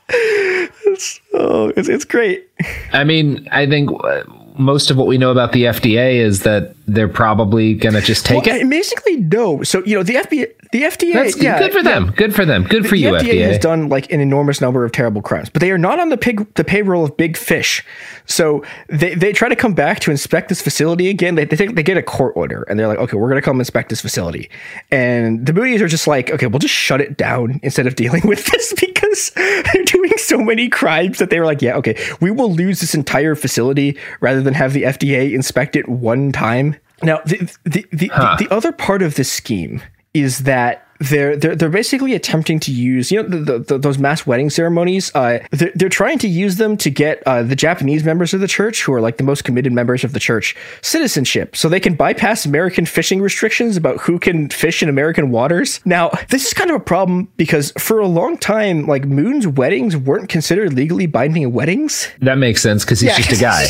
[LAUGHS] it's, oh, it's, it's great. I mean, I think uh, most of what we know about the FDA is that they're probably going to just take Well, it. Basically, no. So, you know, the FBI, the FDA, That's yeah, good for yeah. them. Good for them. Good for the you, FDA, FDA. has done like an enormous number of terrible crimes, but they are not on the pig the payroll of big fish. So they, they try to come back to inspect this facility again. They they, they get a court order and they're like, okay, we're gonna come inspect this facility. And the Moonie's are just like, okay, we'll just shut it down instead of dealing with this [LAUGHS] because they're doing so many crimes that they were like, yeah, okay, we will lose this entire facility rather than have the FDA inspect it one time. Now, the the the, Huh. the, the other part of this scheme is that they're they're they're basically attempting to use you know the, the, the, those mass wedding ceremonies. Uh, they're, they're trying to use them to get uh, the Japanese members of the church, who are like the most committed members of the church, citizenship, so they can bypass American fishing restrictions about who can fish in American waters. Now, this is kind of a problem because for a long time, like Moon's weddings weren't considered legally binding weddings. that makes sense because he's Yeah, just a guy.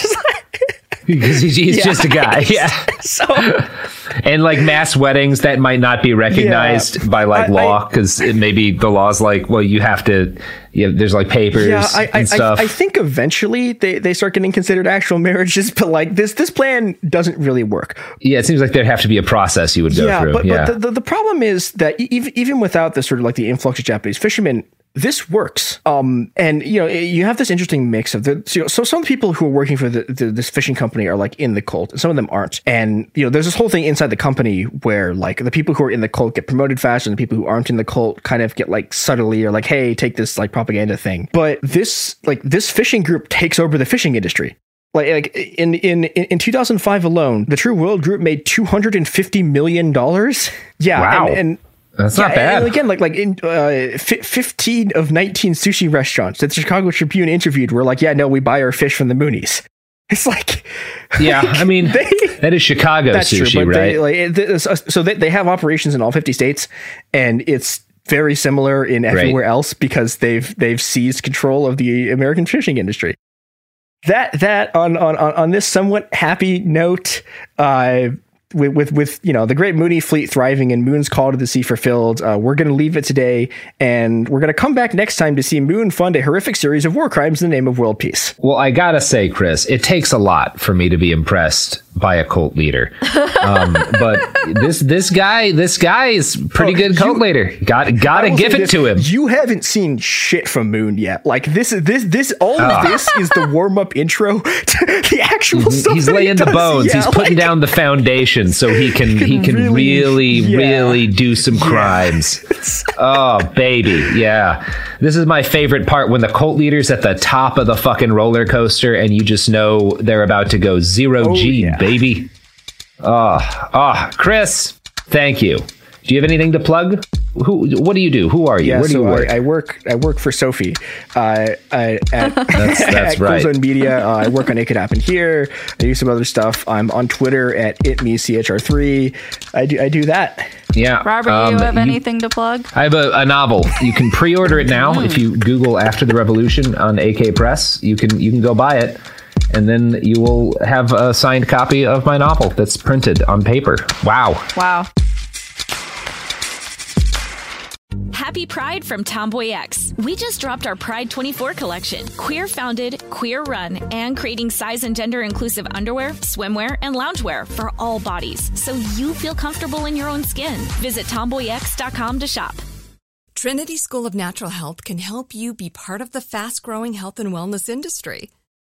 It's just like- Because he's, he's Yeah. just a guy. [LAUGHS] Yeah. [LAUGHS] so [LAUGHS] And like mass weddings that might not be recognized by like I- law because maybe the law's like, well, you have to, yeah, there's like papers Yeah, I, I, stuff. I, I think eventually they, they start getting considered actual marriages, but like this this plan doesn't really work. yeah, it seems like there'd have to be a process you would go yeah, through. but, yeah. but the, the, the problem is that even even without the sort of like the influx of Japanese fishermen, this works. Um, and you know, you have this interesting mix of the so, so some people who are working for the, the this fishing company are like in the cult, and some of them aren't. And you know, there's this whole thing inside the company where like the people who are in the cult get promoted faster, and the people who aren't in the cult kind of get like subtly or like, hey, take this like propaganda thing. But this like this fishing group takes over the fishing industry. Like, like in, in in 2005 alone, the True World Group made 250 million dollars. [LAUGHS] Yeah, Wow. and, and That's yeah, not bad. And again, like like in uh, fi- 15 of 19 sushi restaurants that the Chicago Tribune interviewed were like, yeah, no, we buy our fish from the Moonies. [LAUGHS] It's like, yeah, I mean, they, that is Chicago sushi, true, right? they, like, this- so they, they have operations in all 50 states, and it's very similar in everywhere else because they've they've seized control of the American fishing industry. That that on on on on this somewhat happy note, uh, with, with with you know the great Moonie fleet thriving and Moon's call to the sea fulfilled, uh, we're going to leave it today, and we're going to come back next time to see Moon fund a horrific series of war crimes in the name of world peace. Well, I gotta say, Chris, it takes a lot for me to be impressed by a cult leader. Um, but this this guy this guy is pretty Oh, good cult you- leader. Got got to give it this, to him. You haven't seen shit from Moon yet. Like this is this this all Ah. of this is the warm up intro [LAUGHS] to the actual stuff. He's that he laying the bones. Yeah, He's putting like- down the foundation so he can he can [LAUGHS] can really really- really, do some crimes. [LAUGHS] oh baby, yeah. This is my favorite part when the cult leader's at the top of the fucking roller coaster and you just know they're about to go zero Oh, G, yeah. baby. Oh, oh, Chris, thank you. Do you have anything to plug? Who? What do you do? Who are you? Yeah, Where do so you work? I, I work. I work for Sophie. Uh, I, at, [LAUGHS] That's- that's at right. Cool Zone Media. Uh, I work on It Could Happen Here. I do some other stuff. I'm on Twitter at itmechr3. I do. I do that. yeah, Robert, um, you have anything to plug? I have a, a novel. You can pre-order it now if you Google "After the Revolution" on AK Press. You can you can go buy it, and then you will have a signed copy of my novel that's printed on paper. Wow! Wow. Happy Pride from TomboyX. We just dropped our Pride 24 collection. Queer founded, queer run, and creating size and gender inclusive underwear, swimwear, and loungewear for all bodies so you feel comfortable in your own skin. Visit tomboyx.com to shop. Trinity School of Natural Health can help you be part of the fast growing health and wellness industry.